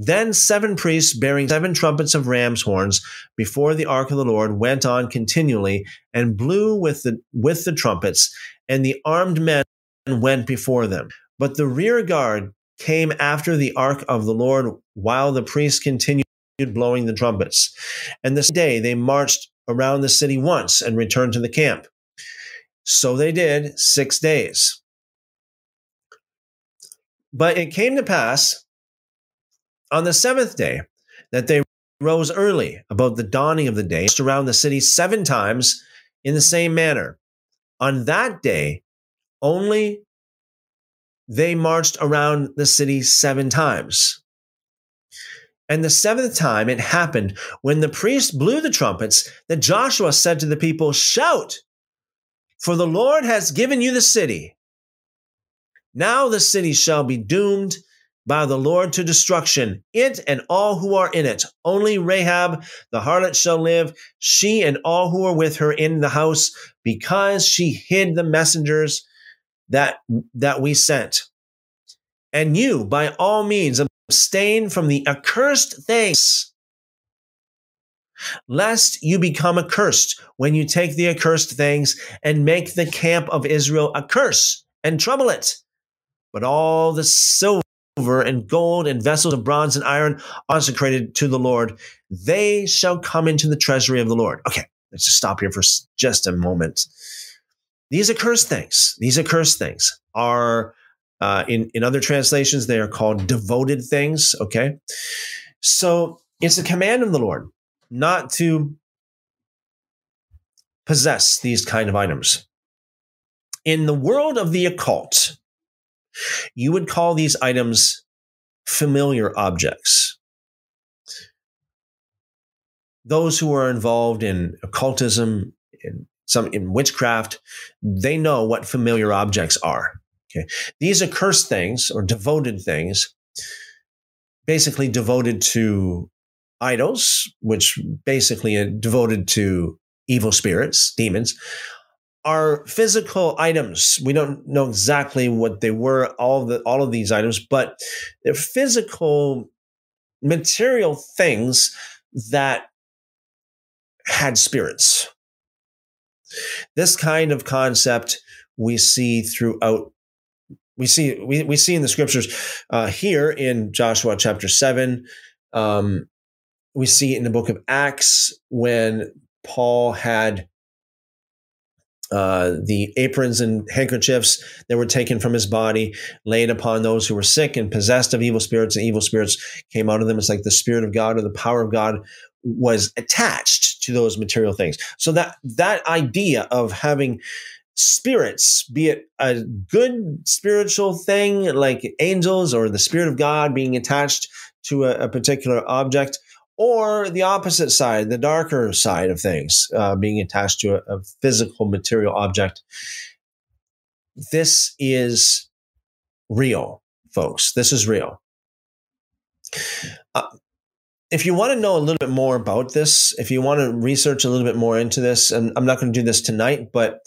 Then seven priests bearing seven trumpets of ram's horns before the ark of the Lord went on continually and blew with the, with the trumpets, and the armed men went before them. But the rear guard came after the ark of the Lord while the priests continued blowing the trumpets. And this day they marched around the city once and returned to the camp. So they did six days. But it came to pass on the seventh day that they rose early about the dawning of the day, around the city seven times in the same manner. On that day, only they marched around the city seven times. And the seventh time it happened when the priest blew the trumpets that Joshua said to the people, Shout, for the Lord has given you the city. Now the city shall be doomed by the Lord to destruction, it and all who are in it. Only Rahab the harlot shall live, she and all who are with her in the house, because she hid the messengers that, that we sent. And you, by all means, abstain from the accursed things, lest you become accursed when you take the accursed things and make the camp of Israel a curse and trouble it. But all the silver and gold and vessels of bronze and iron consecrated to the Lord, they shall come into the treasury of the Lord. Okay, let's just stop here for just a moment. These accursed things, these accursed things are uh, in, in other translations, they are called devoted things. Okay. So it's a command of the Lord not to possess these kind of items. In the world of the occult, you would call these items familiar objects. Those who are involved in occultism, in some in witchcraft, they know what familiar objects are. Okay. These accursed things or devoted things, basically devoted to idols, which basically are devoted to evil spirits, demons, are physical items. We don't know exactly what they were, all the all of these items, but they're physical material things that had spirits. This kind of concept we see throughout we see we, we see in the scriptures uh, here in joshua chapter 7 um, we see it in the book of acts when paul had uh, the aprons and handkerchiefs that were taken from his body laid upon those who were sick and possessed of evil spirits and evil spirits came out of them. It's like the spirit of god or the power of god was attached to those material things. So that that idea of having spirits, be it a good spiritual thing like angels or the spirit of God being attached to a, a particular object, or the opposite side, the darker side of things, uh, being attached to a, a physical material object. This is real, folks. This is real. Uh, if you want to know a little bit more about this, if you want to research a little bit more into this, and I'm not going to do this tonight, but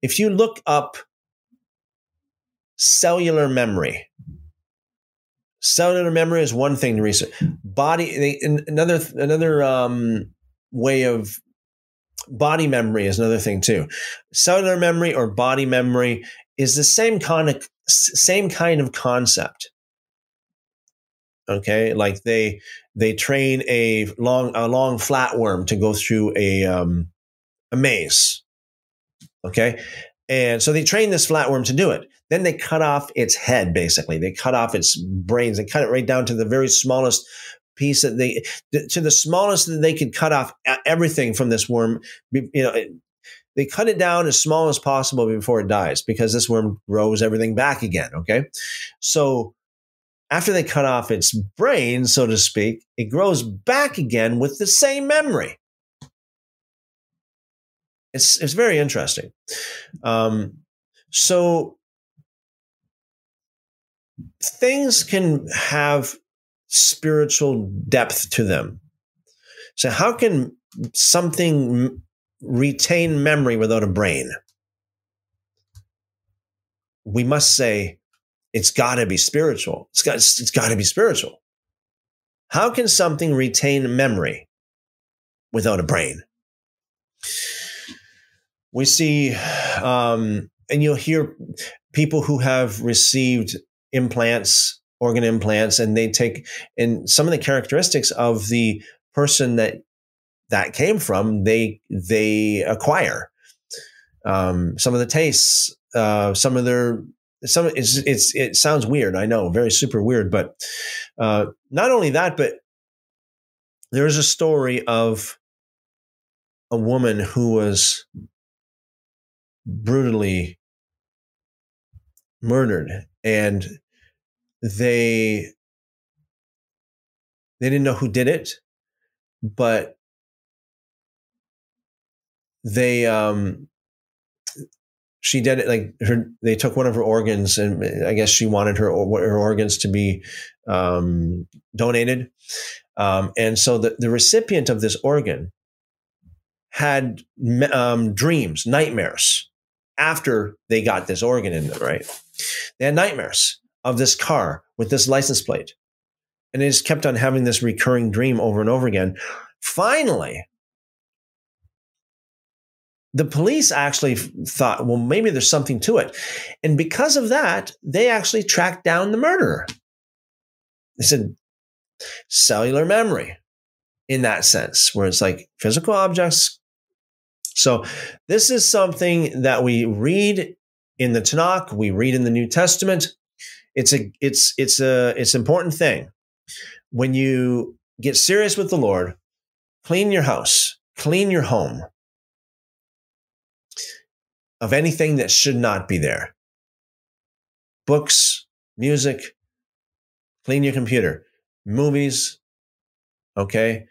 if you look up cellular memory, cellular memory is one thing to research. Body, they, another another um, way of body memory is another thing too. Cellular memory or body memory is the same kind of same kind of concept. Okay, like they they train a long a long flatworm to go through a um, a maze Okay. And so they train this flatworm to do it. Then they cut off its head, basically. They cut off its brains. They cut it right down to the very smallest piece that they, to the smallest that they could cut off everything from this worm. You know, they cut it down as small as possible before it dies because this worm grows everything back again. Okay. So after they cut off its brain, so to speak, it grows back again with the same memory. It's it's very interesting. Um, so things can have spiritual depth to them. So how can something retain memory without a brain? We must say it's got to be spiritual. It's got it's got to be spiritual. How can something retain memory without a brain? we see, um, and you'll hear people who have received implants, organ implants, and they take, and some of the characteristics of the person that that came from, they they acquire. Um, some of the tastes, uh, some of their some it's, it's it sounds weird i know very super weird but uh, not only that but there is a story of a woman who was brutally murdered and they they didn't know who did it but they um she did it like her they took one of her organs and i guess she wanted her her organs to be um donated um and so the the recipient of this organ had um, dreams nightmares after they got this organ in them, right? They had nightmares of this car with this license plate. And they just kept on having this recurring dream over and over again. Finally, the police actually thought, well, maybe there's something to it. And because of that, they actually tracked down the murderer. They said cellular memory in that sense, where it's like physical objects so this is something that we read in the Tanakh, we read in the New Testament. It's a it's it's a it's an important thing. When you get serious with the Lord, clean your house, clean your home of anything that should not be there. Books, music, clean your computer, movies, okay?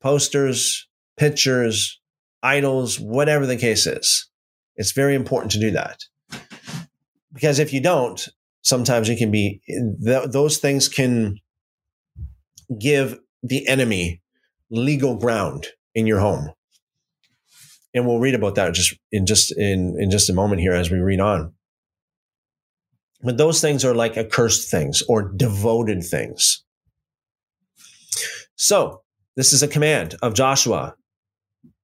Posters, pictures, idols, whatever the case is. It's very important to do that. Because if you don't, sometimes it can be, th- those things can give the enemy legal ground in your home. and we'll read about that just in just in in just a moment here as we read on. But those things are like accursed things or devoted things. So this is a command of Joshua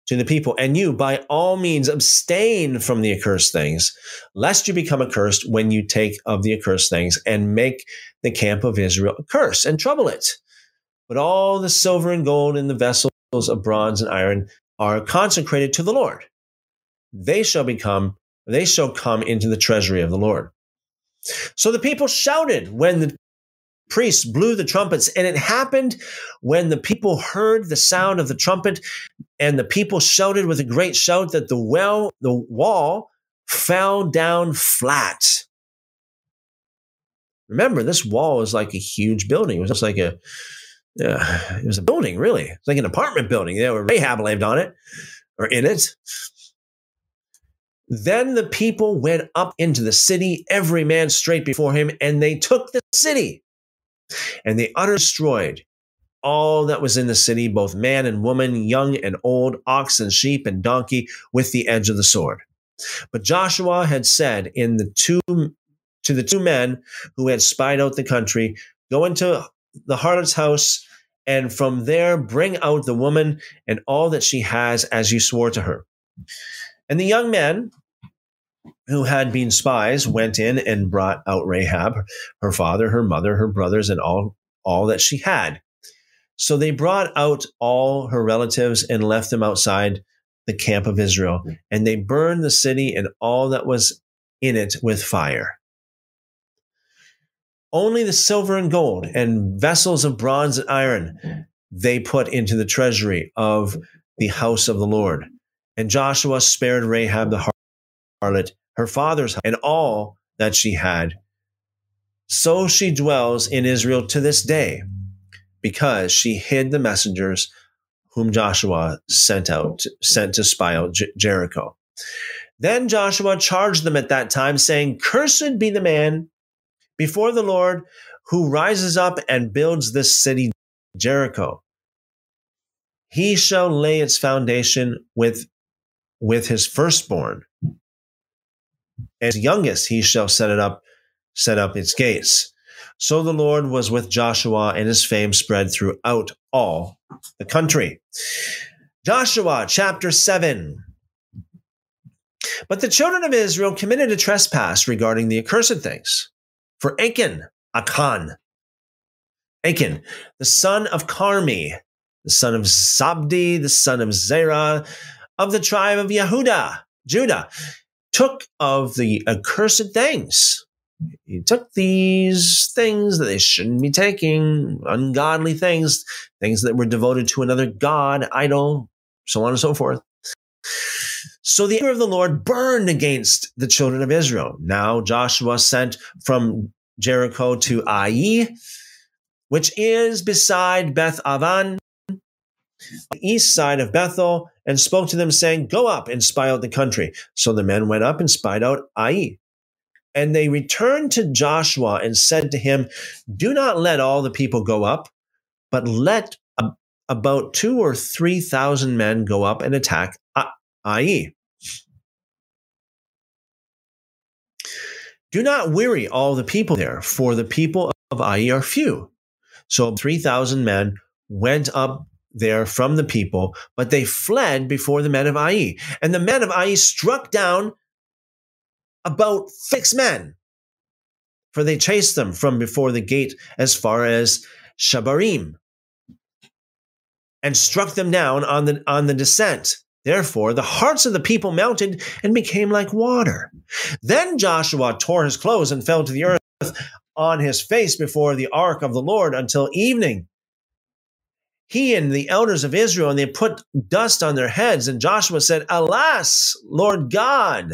to the people, and you by all means abstain from the accursed things, lest you become accursed when you take of the accursed things and make the camp of Israel curse and trouble it. But all the silver and gold in the vessels of bronze and iron are consecrated to the Lord. They shall become, they shall come into the treasury of the Lord. So the people shouted when the priests blew the trumpets, and it happened when the people heard the sound of the trumpet, and the people shouted with a great shout that the well, the wall fell down flat. Remember, this wall is like a huge building. It was just like a, yeah, it was a building, really. It's like an apartment building. There were Rahab lived on it or in it. Then the people went up into the city, every man straight before him, and they took the city. And they utterly destroyed all that was in the city, both man and woman, young and old, ox and sheep and donkey, with the edge of the sword. But Joshua had said in the two to the two men who had spied out the country, Go into the harlot's house, and from there bring out the woman and all that she has, as you swore to her. And the young men who had been spies went in and brought out Rahab, her father, her mother, her brothers, and all, all that she had. So they brought out all her relatives and left them outside the camp of Israel, and they burned the city and all that was in it with fire. Only the silver and gold and vessels of bronze and iron mm. they put into the treasury of mm. the house of the Lord. And Joshua spared Rahab the harlot, her father's house, and all that she had. So she dwells in Israel to this day, because she hid the messengers whom Joshua sent out, sent to spy out Jericho. Then Joshua charged them at that time, saying, Cursed be the man before the Lord who rises up and builds this city, Jericho. He shall lay its foundation with, with his firstborn. As youngest, he shall set it up, set up its gates. So the Lord was with Joshua, and his fame spread throughout all the country. Joshua chapter 7. But the children of Israel committed a trespass regarding the accursed things for Achan, Achan. Achan, the son of Carmi, the son of Zabdi, the son of Zerah, of the tribe of Yehuda, Judah, took of the accursed things. He took these things that they shouldn't be taking, ungodly things, things that were devoted to another god, idol, so on and so forth. So the anger of the Lord burned against the children of Israel. Now Joshua sent from Jericho to Ai, which is beside Beth Aven, the east side of Bethel, and spoke to them, saying, Go up and spy out the country. So the men went up and spied out Ai. And they returned to Joshua and said to him, Do not let all the people go up, but let about two or three thousand men go up and attack Ai. Do not weary all the people there, for the people of Ai are few. So 3,000 men went up there from the people, but they fled before the men of Ai. And the men of Ai struck down about six men, for they chased them from before the gate as far as Shebarim and struck them down on the, on the descent. Therefore, the hearts of the people melted and became like water. Then Joshua tore his clothes and fell to the earth on his face before the ark of the Lord until evening. He and the elders of Israel, and they put dust on their heads. And Joshua said, Alas, Lord God.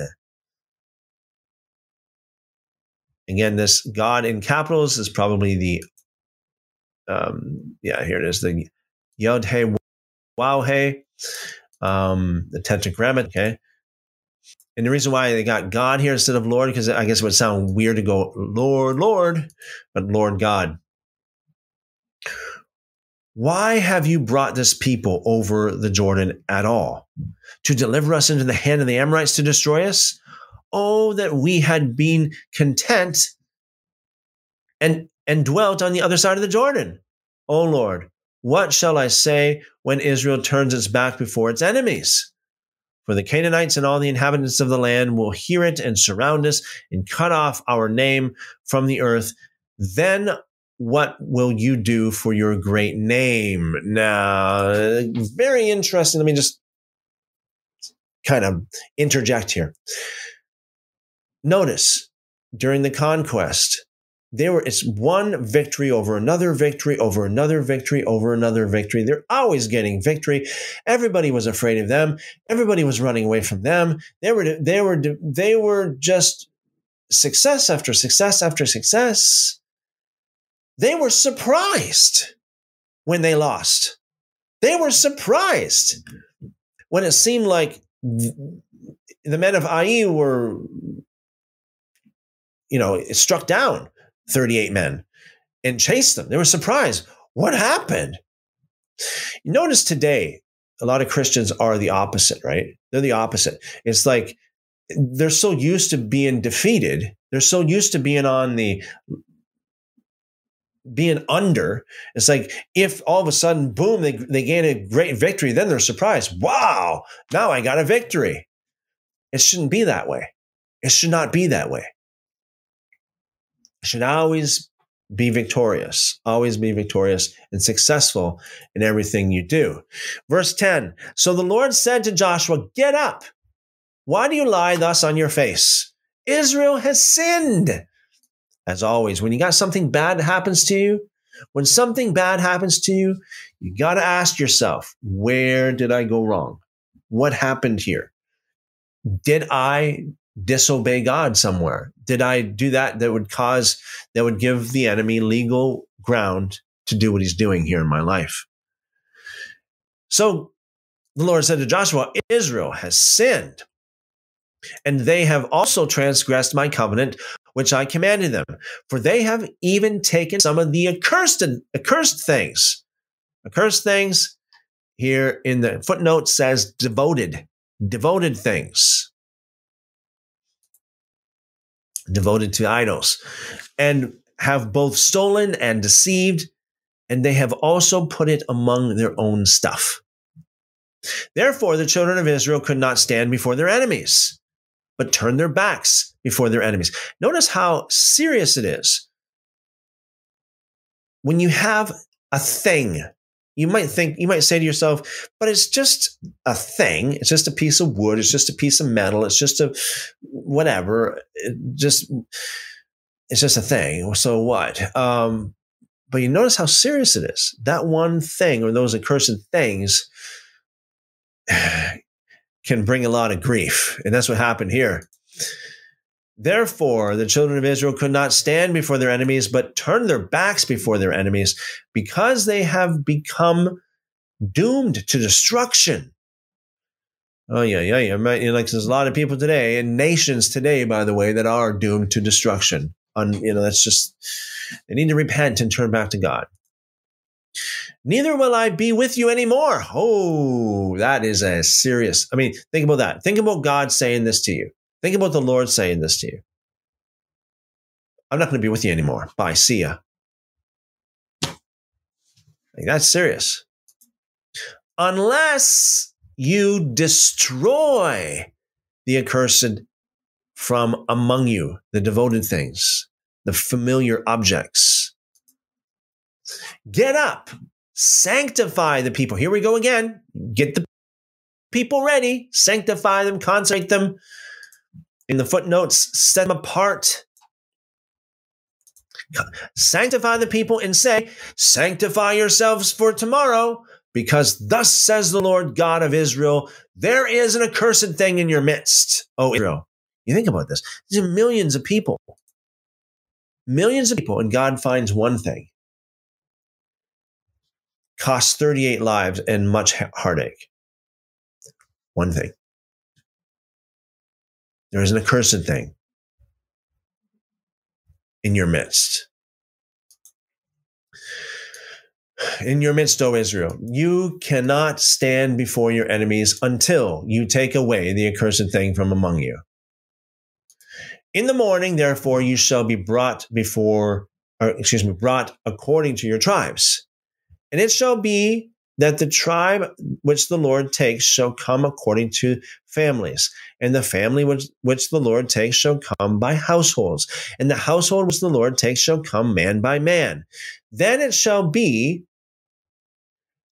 Again, this God in capitals is probably the, um, yeah, here it is, the Yod He Waw He, um, the tetragrammaton. Okay. And the reason why they got God here instead of Lord, because I guess it would sound weird to go Lord, Lord, but Lord God. Why have you brought this people over the Jordan at all? To deliver us into the hand of the Amorites to destroy us? Oh, that we had been content and, and dwelt on the other side of the Jordan. O Lord, what shall I say when Israel turns its back before its enemies? For the Canaanites and all the inhabitants of the land will hear it and surround us and cut off our name from the earth. Then what will you do for your great name? Now, very interesting. Let me just kind of interject here. Notice during the conquest, there were it's one victory over another victory over another victory over another victory. They're always getting victory. Everybody was afraid of them. Everybody was running away from them. They were they were they were just success after success after success. They were surprised when they lost. They were surprised when it seemed like the men of ai were you know it struck down 38 men and chased them. They were surprised. What happened? You notice today, a lot of Christians are the opposite, right? They're the opposite. It's like they're so used to being defeated. They're so used to being on the being under. It's like if all of a sudden, boom, they, they gain a great victory, then they're surprised. Wow, now I got a victory. It shouldn't be that way. It should not be that way should always be victorious, always be victorious and successful in everything you do. Verse 10 So the Lord said to Joshua, Get up. Why do you lie thus on your face? Israel has sinned. As always, when you got something bad happens to you, when something bad happens to you, you got to ask yourself, where did I go wrong? What happened here? Did I disobey God somewhere? Did I do that that would cause, that would give the enemy legal ground to do what he's doing here in my life? So the Lord said to Joshua, Israel has sinned, and they have also transgressed my covenant, which I commanded them. For they have even taken some of the accursed, accursed things. Accursed things here in the footnote says devoted, devoted things devoted to idols, and have both stolen and deceived, and they have also put it among their own stuff. Therefore, the children of Israel could not stand before their enemies, but turned their backs before their enemies. Notice how serious it is. When you have a thing you might think, you might say to yourself, but it's just a thing. It's just a piece of wood. It's just a piece of metal. It's just a whatever. It just, it's just a thing. So what? Um, but you notice how serious it is. That one thing or those accursed things can bring a lot of grief. And that's what happened here. Therefore, the children of Israel could not stand before their enemies, but turned their backs before their enemies because they have become doomed to destruction. Oh, yeah, yeah, yeah. Like there's a lot of people today and nations today, by the way, that are doomed to destruction. On, you know, that's just, they need to repent and turn back to God. Neither will I be with you anymore. Oh, that is a serious. I mean, think about that. Think about God saying this to you. Think about the Lord saying this to you. I'm not going to be with you anymore. Bye. See ya. Like, that's serious. Unless you destroy the accursed from among you, the devoted things, the familiar objects. Get up, sanctify the people. Here we go again. Get the people ready, sanctify them, consecrate them, in the footnotes, set them apart. Sanctify the people and say, Sanctify yourselves for tomorrow, because thus says the Lord God of Israel, there is an accursed thing in your midst, O Israel. You think about this. These are millions of people. Millions of people, and God finds one thing. Costs 38 lives and much heartache. One thing. There is an accursed thing in your midst. in your midst, O Israel, you cannot stand before your enemies until you take away the accursed thing from among you. In the morning, therefore, you shall be brought before, or excuse me, brought according to your tribes. And it shall be that the tribe which the Lord takes shall come according to families, and the family which, which the Lord takes shall come by households, and the household which the Lord takes shall come man by man. Then it shall be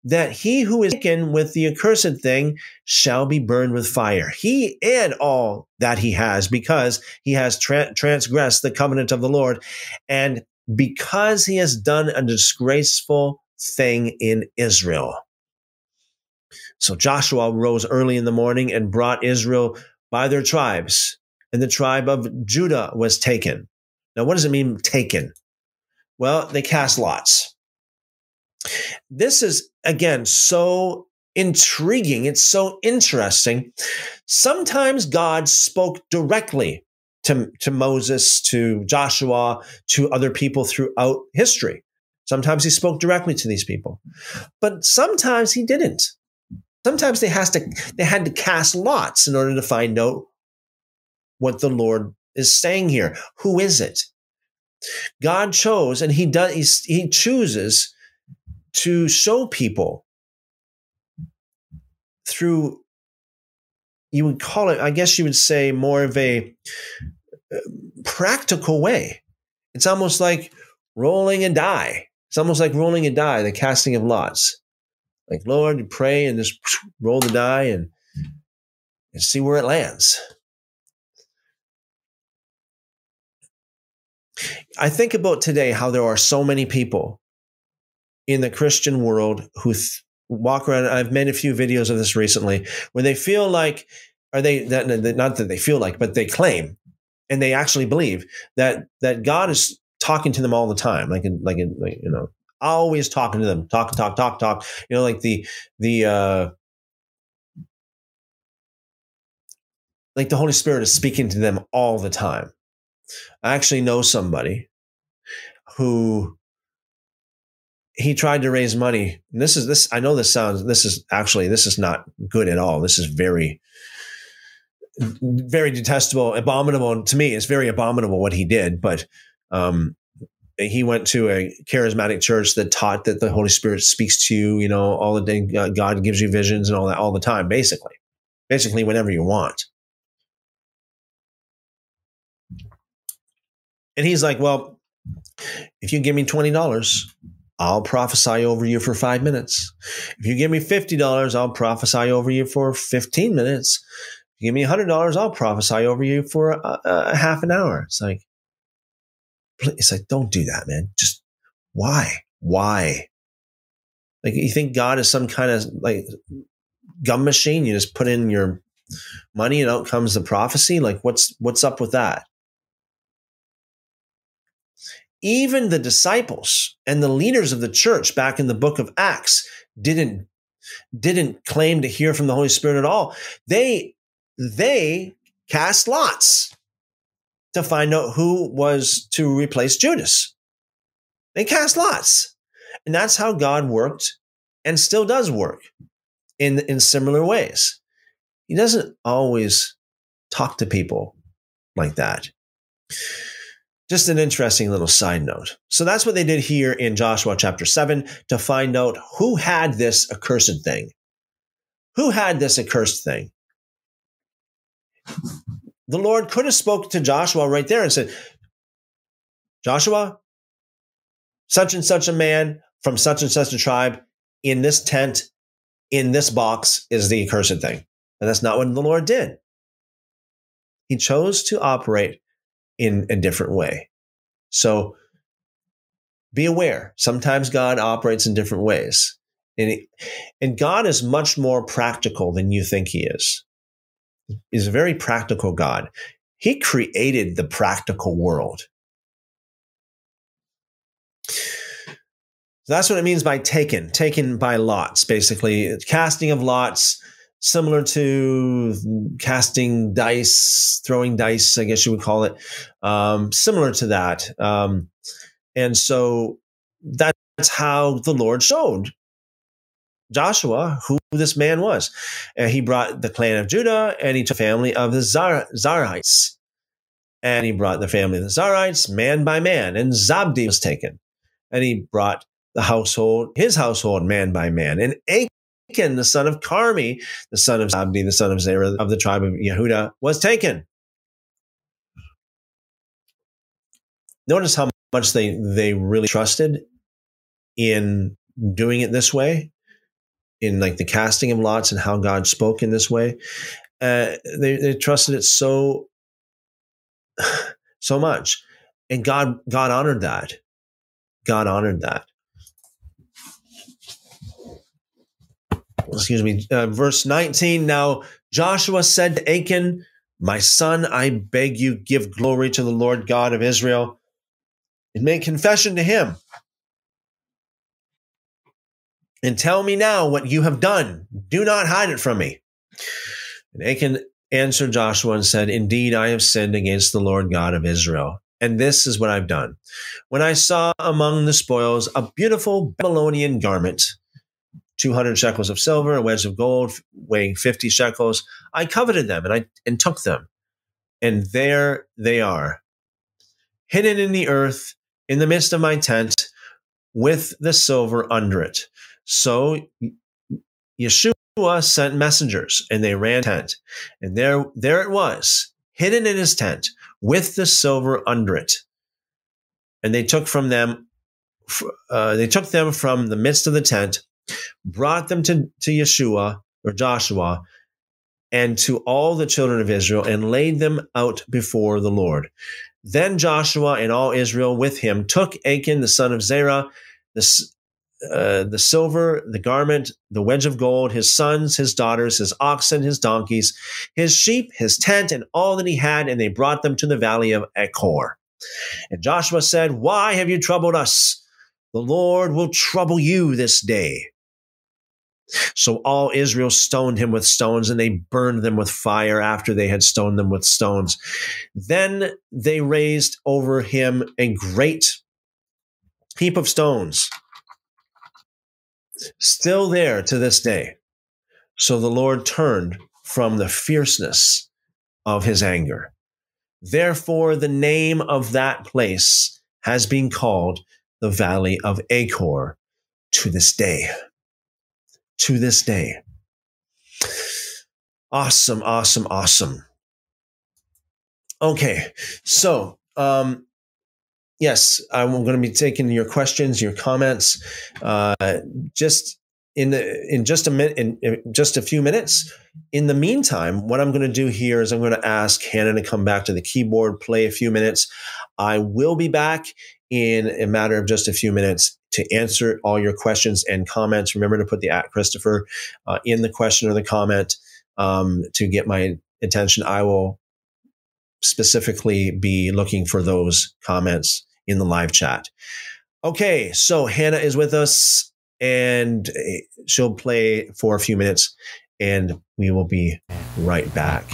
that he who is taken with the accursed thing shall be burned with fire, he and all that he has, because he has tra- transgressed the covenant of the Lord, and because he has done a disgraceful thing in Israel. So Joshua rose early in the morning and brought Israel by their tribes, and the tribe of Judah was taken. Now, what does it mean, taken? Well, they cast lots. This is, again, so intriguing. It's so interesting. Sometimes God spoke directly to, to Moses, to Joshua, to other people throughout history. Sometimes he spoke directly to these people, but sometimes he didn't. Sometimes they has to they had to cast lots in order to find out what the Lord is saying here. Who is it? God chose, and He does. He, he chooses to show people through. You would call it, I guess you would say, more of a uh, practical way. It's almost like rolling a die. It's almost like rolling a die, the casting of lots. Like, Lord, you pray and just roll the die and, and see where it lands. I think about today how there are so many people in the Christian world who th- walk around. I've made a few videos of this recently where they feel like, are they that not that they feel like, but they claim and they actually believe that that God is talking to them all the time, like in, like in, like, you know, always talking to them, talk, talk, talk, talk. You know, like the the uh, like the Holy Spirit is speaking to them all the time. I actually know somebody who he tried to raise money. And this is this. I know this sounds. This is actually this is not good at all. This is very, very detestable, abominable to me. It's very abominable what he did. But um, he went to a charismatic church that taught that the Holy Spirit speaks to you. You know, all the day uh, God gives you visions and all that all the time. Basically, basically whenever you want. And he's like, well, if you give me $20, I'll prophesy over you for five minutes. If you give me $50, I'll prophesy over you for 15 minutes. If you give me $100, I'll prophesy over you for a, a half an hour. It's like, it's like, don't do that, man. Just why? Why? Like, you think God is some kind of like gum machine? You just put in your money and out comes the prophecy? Like, what's, what's up with that? even the disciples and the leaders of the church back in the book of Acts didn't didn't claim to hear from the Holy Spirit at all. They they cast lots to find out who was to replace Judas. They cast lots. And that's how God worked and still does work in, in similar ways. He doesn't always talk to people like that. Just an interesting little side note. So that's what they did here in Joshua chapter 7 to find out who had this accursed thing. Who had this accursed thing? The Lord could have spoke to Joshua right there and said, Joshua, such and such a man from such and such a tribe in this tent, in this box is the accursed thing. And that's not what the Lord did. He chose to operate in a different way. So be aware. Sometimes God operates in different ways. And, and God is much more practical than you think he is. He's a very practical God. He created the practical world. So that's what it means by taken, taken by lots, basically. Casting of lots similar to casting dice, throwing dice, I guess you would call it, um, similar to that. Um, and so that's how the Lord showed Joshua who this man was. And he brought the clan of Judah and he took the family of the Zar- Zarites. And he brought the family of the Zarites man by man, and Zabdi was taken. And he brought the household, his household, man by man. And Achan, the son of Carmi, the son of Zabdi, the son of Zerah of the tribe of Yehuda, was taken. Notice how much they, they really trusted in doing it this way in like the casting of lots and how God spoke in this way. Uh, they, they trusted it so so much, and God God honored that. God honored that. Excuse me. Uh, verse 19. Now Joshua said to Achan, My son, I beg you, give glory to the Lord God of Israel and make confession to him and tell me now what you have done. Do not hide it from me. And Achan answered Joshua and said, Indeed, I have sinned against the Lord God of Israel. And this is what I've done. When I saw among the spoils a beautiful Babylonian garment, 200 shekels of silver, a wedge of gold weighing 50 shekels, I coveted them and I and took them. And there they are, hidden in the earth in the midst of my tent with the silver under it. So Yeshua sent messengers and they ran tent. And there, there it was, hidden in his tent with the silver under it. And they took from them, uh, they took them from the midst of the tent, brought them to, to Yeshua or Joshua and to all the children of Israel and laid them out before the Lord. Then Joshua and all Israel with him took Achan, the son of Zerah, the, uh, the silver, the garment, the wedge of gold, his sons, his daughters, his oxen, his donkeys, his sheep, his tent, and all that he had, and they brought them to the valley of Achor. And Joshua said, Why have you troubled us? The Lord will trouble you this day. So all Israel stoned him with stones, and they burned them with fire after they had stoned them with stones. Then they raised over him a great heap of stones still there to this day. So the Lord turned from the fierceness of his anger. Therefore, the name of that place has been called the Valley of Achor to this day. To this day. Awesome, awesome, awesome. Okay, so um, yes, I'm going to be taking your questions, your comments, uh, just in the, in just a minute, in, in, just a few minutes. In the meantime, what I'm going to do here is I'm going to ask Hannah to come back to the keyboard, play a few minutes. I will be back in a matter of just a few minutes to answer all your questions and comments. Remember to put the at Christopher uh, in the question or the comment um, to get my attention. I will specifically be looking for those comments in the live chat. Okay, so Hannah is with us and eh, she'll play for a few minutes and we will be right back.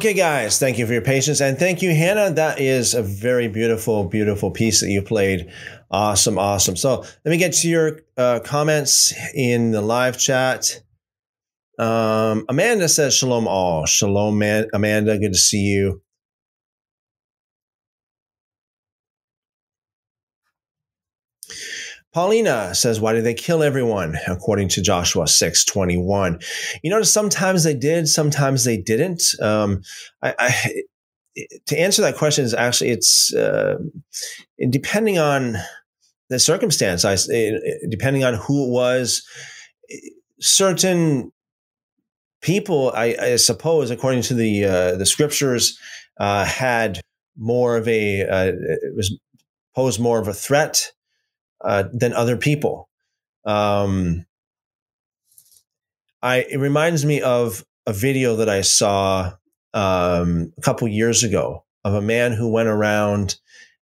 Okay, guys, thank you for your patience. And thank you, Hannah. That is a very beautiful, beautiful piece that you played. Awesome, awesome. So let me get to your uh, comments in the live chat. Um, Amanda says, Shalom all. Shalom, man. Amanda. Good to see you. Paulina says, "Why did they kill everyone?" According to Joshua six twenty one, you notice sometimes they did, sometimes they didn't. Um, I, I, to answer that question is actually it's uh, depending on the circumstance. I depending on who it was, certain people, I, I suppose, according to the uh, the scriptures, uh, had more of a uh, it was posed more of a threat uh, than other people. Um, I it reminds me of a video that I saw um, a couple years ago of a man who went around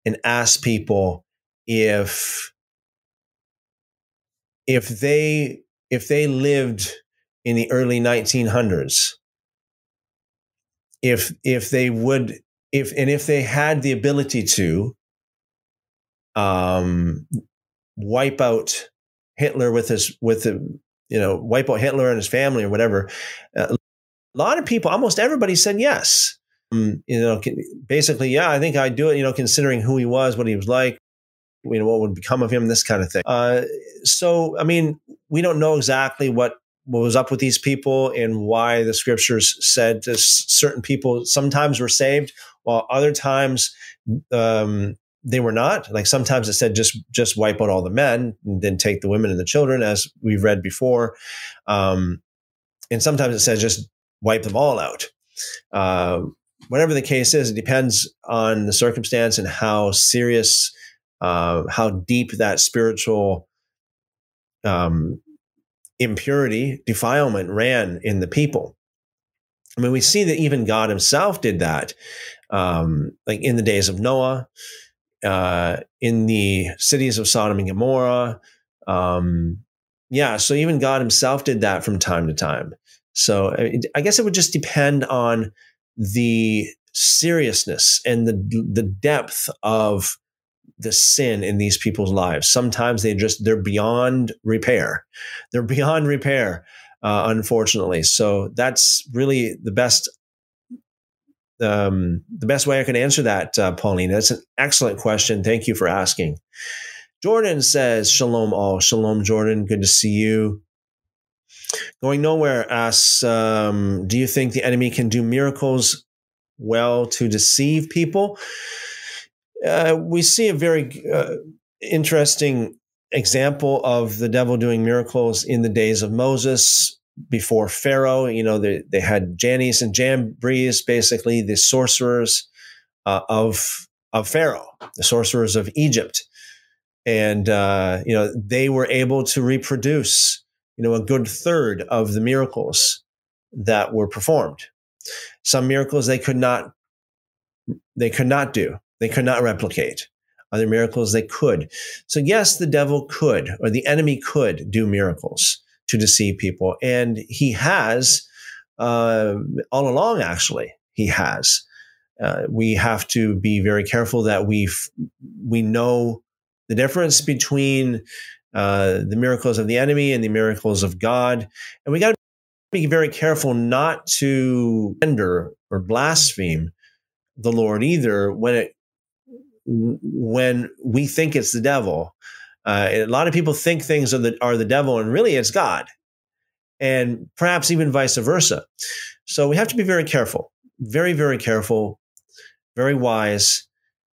and asked people if if they if they lived in the early 1900s if if they would if and if they had the ability to um wipe out Hitler with his with the you know wipe out Hitler and his family or whatever. Uh, a lot of people, almost everybody, said yes. Um, you know, basically, yeah, I think I'd do it. You know, considering who he was, what he was like, you know, what would become of him, this kind of thing. Uh, so, I mean, we don't know exactly what what was up with these people and why the scriptures said certain people sometimes were saved while other times um, they were not. Like sometimes it said just just wipe out all the men and then take the women and the children as we've read before. Um, and sometimes it says just wipe them all out. Uh, whatever the case is it depends on the circumstance and how serious uh, how deep that spiritual um, impurity defilement ran in the people. I mean we see that even god himself did that um, like in the days of noah uh, in the cities of Sodom and Gomorrah. Um, yeah, so even God Himself did that from time to time. So I guess it would just depend on the seriousness and the the depth of the sin in these people's lives. Sometimes they just they're beyond repair. They're beyond repair, uh, unfortunately. So that's really the best um, the best way I can answer that, uh, Pauline? That's an excellent question. Thank you for asking. Jordan says, Shalom all. Shalom, Jordan. Good to see you. Going nowhere asks, um, Do you think the enemy can do miracles well to deceive people? Uh, we see a very uh, interesting example of the devil doing miracles in the days of Moses before Pharaoh. You know, they, they had Jannes and Jambres, basically the sorcerers uh, of of Pharaoh, the sorcerers of Egypt, and uh, you know they were able to reproduce you know a good third of the miracles that were performed. Some miracles they could not they could not do. They could not replicate. Other miracles they could. So yes, the devil could, or the enemy could do miracles to deceive people. And he has uh, all along, actually, he has. Uh, we have to be very careful that we we know the difference between uh, the miracles of the enemy and the miracles of God, and we got to be very careful not to hinder or blaspheme the Lord either when it when we think it's the devil uh, a lot of people think things are the, are the devil, and really it's God, and perhaps even vice versa. So we have to be very careful, very, very careful, very wise.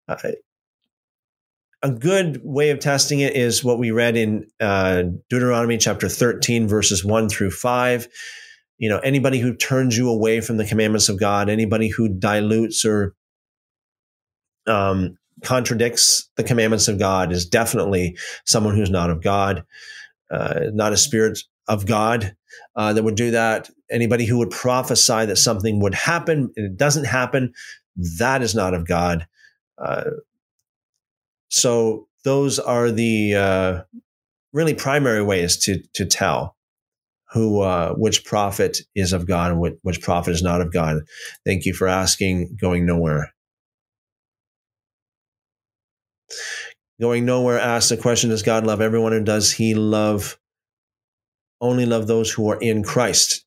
Uh, a good way of testing it is what we read in uh, Deuteronomy chapter 13, verses 1 through 5. You know, anybody who turns you away from the commandments of God, anybody who dilutes or um, contradicts the commandments of God is definitely someone who's not of God, uh, not a spirit of God uh, that would do that. Anybody who would prophesy that something would happen and it doesn't happen, that is not of God. Uh, so those are the uh, really primary ways to to tell who uh, which prophet is of God and which, which prophet is not of God. Thank you for asking. Going nowhere. Going nowhere asks the question: Does God love everyone, or does He love only love those who are in Christ?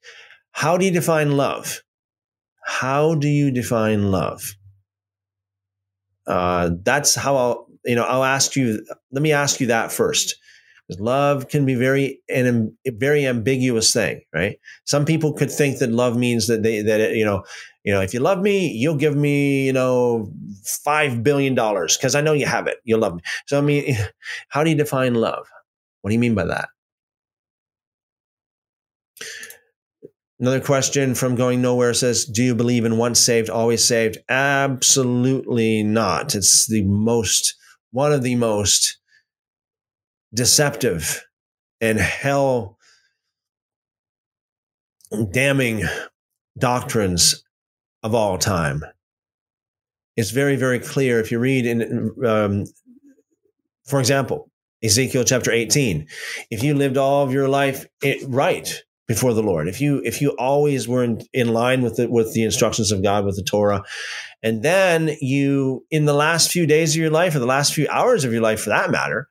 How do you define love? How do you define love? Uh, that's how I'll you know I'll ask you. Let me ask you that first because love can be very an very ambiguous thing, right? Some people could think that love means that they that it, you know, you know, if you love me, you'll give me, you know, five billion dollars because I know you have it. You'll love me. So I mean, how do you define love? What do you mean by that? Another question from Going Nowhere says, Do you believe in once saved, always saved? Absolutely not. It's the most, one of the most deceptive and hell damning doctrines of all time. It's very, very clear if you read in, um, for example, Ezekiel chapter 18. If you lived all of your life right before the Lord, if you if you always were in, in line with the with the instructions of God, with the Torah, and then you in the last few days of your life, or the last few hours of your life for that matter,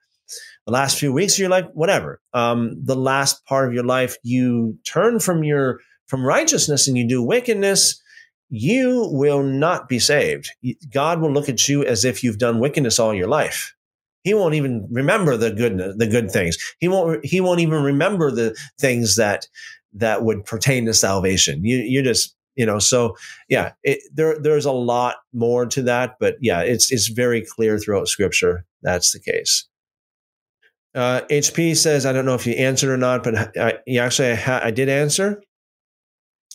the last few weeks of your life, whatever, um, the last part of your life, you turn from your from righteousness and you do wickedness, you will not be saved. God will look at you as if you've done wickedness all your life. He won't even remember the good the good things. He won't he won't even remember the things that that would pertain to salvation. You you just you know so yeah it, there there's a lot more to that but yeah it's it's very clear throughout scripture that's the case uh, HP says, I don't know if you answered or not, but I, you actually, I, ha- I did answer.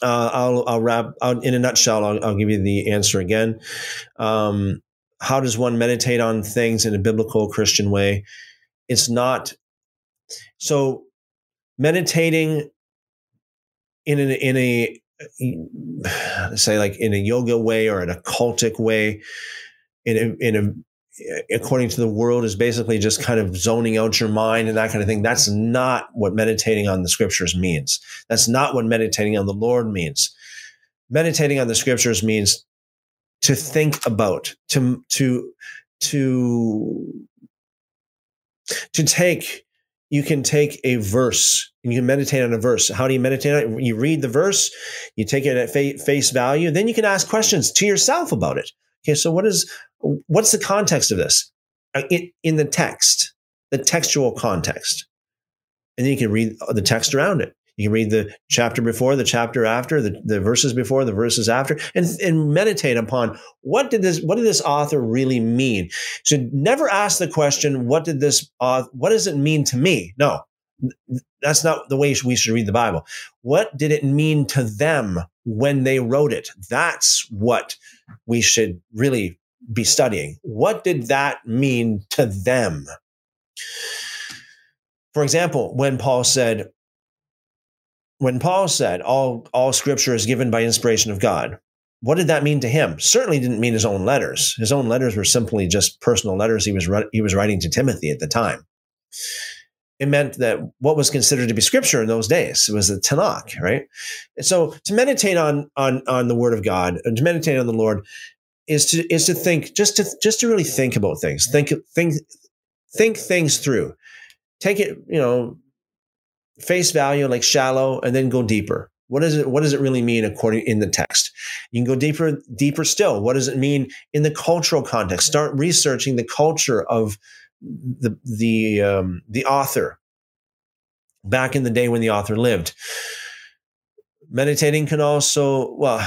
Uh, I'll, I'll wrap I'll, in a nutshell. I'll, I'll, give you the answer again. Um, how does one meditate on things in a biblical Christian way? It's not so meditating in an, in a say like in a yoga way or in a cultic way in a, in a Uh, according to the world is basically just kind of zoning out your mind and that kind of thing. That's not what meditating on the scriptures means. That's not what meditating on the Lord means. Meditating on the scriptures means to think about, to, to, to, to take, you can take a verse and you can meditate on a verse. How do you meditate on it? You read the verse, you take it at face value, then you can ask questions to yourself about it. Okay, so what is what's the context of this? Uh, in, in the text, the textual context. And then you can read the text around it. You can read the chapter before, the chapter after, the, the verses before, the verses after, and, and meditate upon what did this what did this author really mean. So never ask the question, what did this uh, what does it mean to me? No, that's not the way we should read the Bible. What did it mean to them when they wrote it? That's what we should really be studying. What did that mean to them? For example, when Paul said, when Paul said all, all scripture is given by inspiration of God, what did that mean to him? Certainly didn't mean his own letters. His own letters were simply just personal letters he was, he was writing to Timothy at the time. It meant that what was considered to be scripture in those days was the Tanakh, right? And so to meditate on, on, on the word of God and to meditate on the Lord is to is to think just to just to really think about things think think think things through. Take it you know face value like shallow and then go deeper. What is it what does it really mean according in the text? You can go deeper deeper still. What does it mean in the cultural context? Start researching the culture of the the um, the author back in the day when the author lived meditating can also well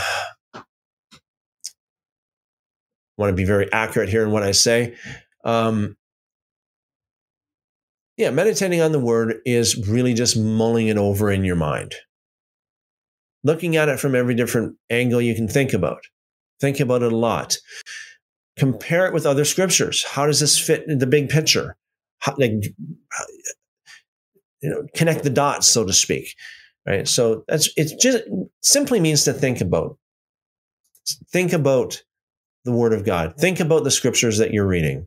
want to be very accurate here in what I say. Um, yeah, meditating on the word is really just mulling it over in your mind, looking at it from every different angle you can think about. Think about it a lot. Compare it with other scriptures. How does this fit in the big picture? How, like, you know, connect the dots, so to speak. Right. So that's it. Just simply means to think about. Think about the Word of God. Think about the scriptures that you're reading.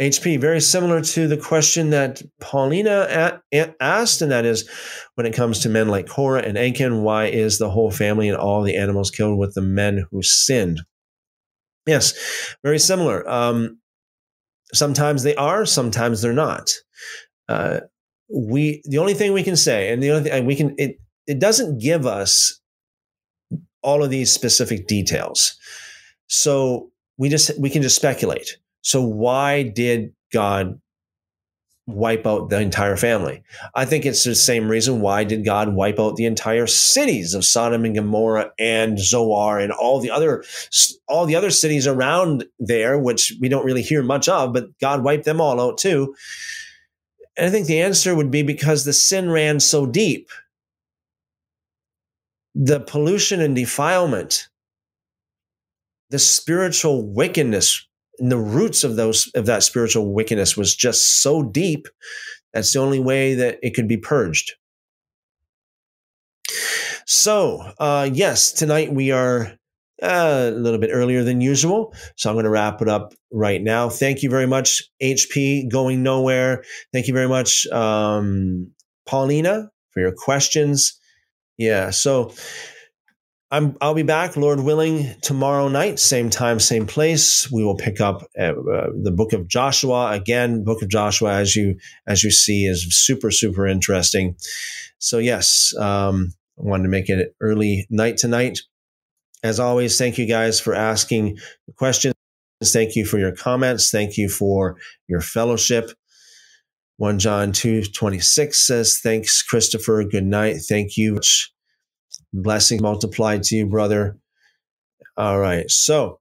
HP, very similar to the question that Paulina asked, and that is when it comes to men like Korah and Achan, why is the whole family and all the animals killed with the men who sinned? Yes, very similar. Um, sometimes they are, sometimes they're not. Uh, we the only thing we can say, and the only thing we can it it doesn't give us all of these specific details. So we just we can just speculate. So why did God wipe out the entire family? I think it's the same reason why did God wipe out the entire cities of Sodom and Gomorrah and Zoar and all the other all the other cities around there which we don't really hear much of, but God wiped them all out too. And I think the answer would be because the sin ran so deep. The pollution and defilement, the spiritual wickedness and the roots of those of that spiritual wickedness was just so deep that's the only way that it could be purged. So uh, yes tonight we are uh, a little bit earlier than usual so i'm going to wrap it up right now. Thank you very much hp going nowhere. Thank you very much um, paulina for your questions. Yeah so I'm, I'll be back, Lord willing, tomorrow night, same time, same place. We will pick up uh, uh, the book of Joshua again. Book of Joshua, as you as you see, is super super interesting. So yes, um, I wanted to make it early night tonight. As always, thank you guys for asking questions. Thank you for your comments. Thank you for your fellowship. 1 John 2 26 says, Thanks, Christopher. Good night. Thank you. Blessings multiplied to you, brother. All right. So,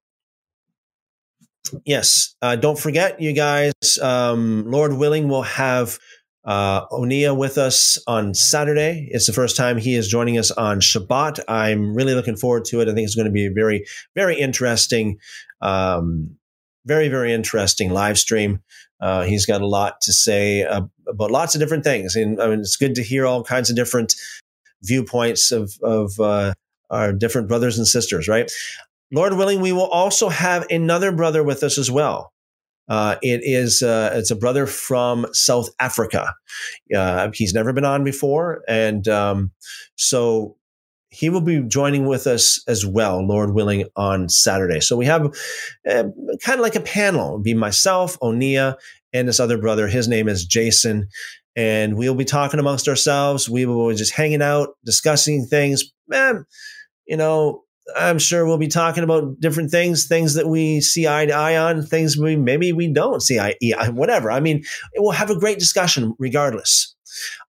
yes, uh, don't forget, you guys, um, Lord willing, we'll have uh, Onia with us on Saturday. It's the first time he is joining us on Shabbat. I'm really looking forward to it. I think it's going to be a very, very interesting, um, very, very interesting live stream. Uh, he's got a lot to say uh, about lots of different things. And I mean, it's good to hear all kinds of different viewpoints of, of uh, our different brothers and sisters, right? Lord willing, we will also have another brother with us as well. Uh, it is uh, it's a brother from South Africa. Uh, he's never been on before, and um, so he will be joining with us as well, Lord willing, on Saturday. So we have uh, kind of like a panel. It'll be myself, Onia, and this other brother. His name is Jason, and we'll be talking amongst ourselves. We will be just hanging out, discussing things. Man, you know, I'm sure we'll be talking about different things, things that we see eye to eye on, things we maybe we don't see eye, whatever. I mean, we'll have a great discussion regardless.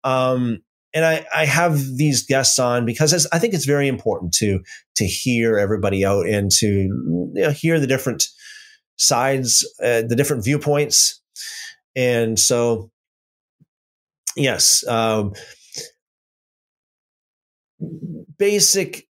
Um, and I, I have these guests on because I think it's very important to to hear everybody out and to you know, hear the different sides, uh, the different viewpoints. And so yes, um, basic.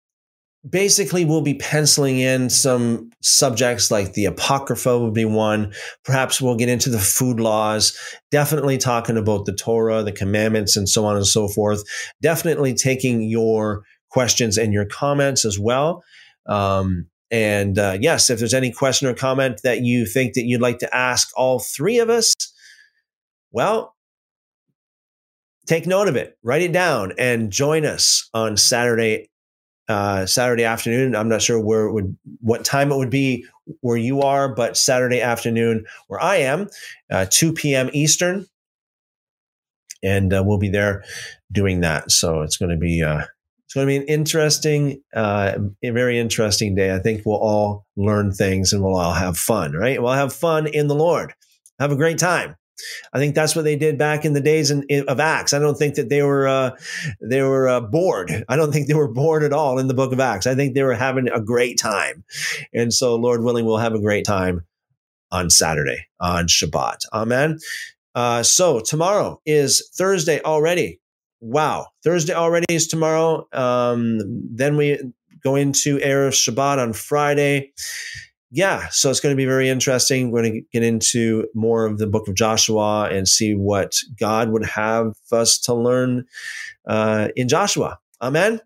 Basically, we'll be penciling in some subjects like the Apocrypha would be one. Perhaps we'll get into the food laws, definitely talking about the Torah, the commandments, and so on and so forth. Definitely taking your questions and your comments as well. Um, and uh, yes, if there's any question or comment that you think that you'd like to ask all three of us, well, take note of it, write it down, and join us on Saturday. Uh, Saturday afternoon. I'm not sure where it would, what time it would be where you are, but Saturday afternoon where I am, uh, 2 p.m. Eastern, and uh, we'll be there doing that. So it's going to be uh, it's going to be an interesting, uh, a very interesting day. I think we'll all learn things and we'll all have fun. Right? We'll have fun in the Lord. Have a great time. I think that's what they did back in the days in, in, of Acts. I don't think that they were uh, they were uh, bored. I don't think they were bored at all in the book of Acts. I think they were having a great time, and so Lord willing, we'll have a great time on Saturday on Shabbat. Amen. Uh, so tomorrow is Thursday already. Wow, Thursday already is tomorrow. Um, then we go into Erev Shabbat on Friday yeah, so it's going to be very interesting. We're going to get into more of the book of Joshua and see what God would have us to learn uh, in Joshua. Amen.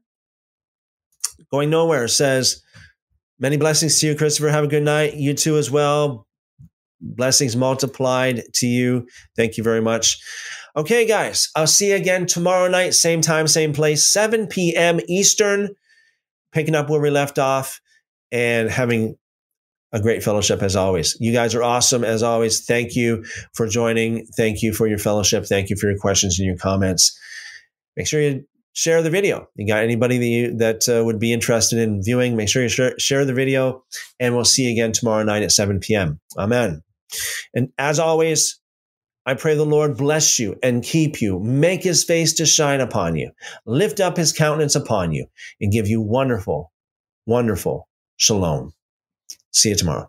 Going nowhere says, many blessings to you, Christopher. Have a good night. You too as well. blessings multiplied to you. Thank you very much. Okay, guys, I'll see you again tomorrow night, same time, same place, 7 p.m. Eastern, picking up where we left off and having a great fellowship as always. You guys are awesome as always. Thank you for joining. Thank you for your fellowship. Thank you for your questions and your comments. Make sure you share the video. You got anybody that you, that uh, would be interested in viewing? Make sure you share, share the video, and we'll see you again tomorrow night at 7 p.m. Amen. And as always, I pray the Lord bless you and keep you, make his face to shine upon you, lift up his countenance upon you, and give you wonderful, wonderful shalom. See you tomorrow.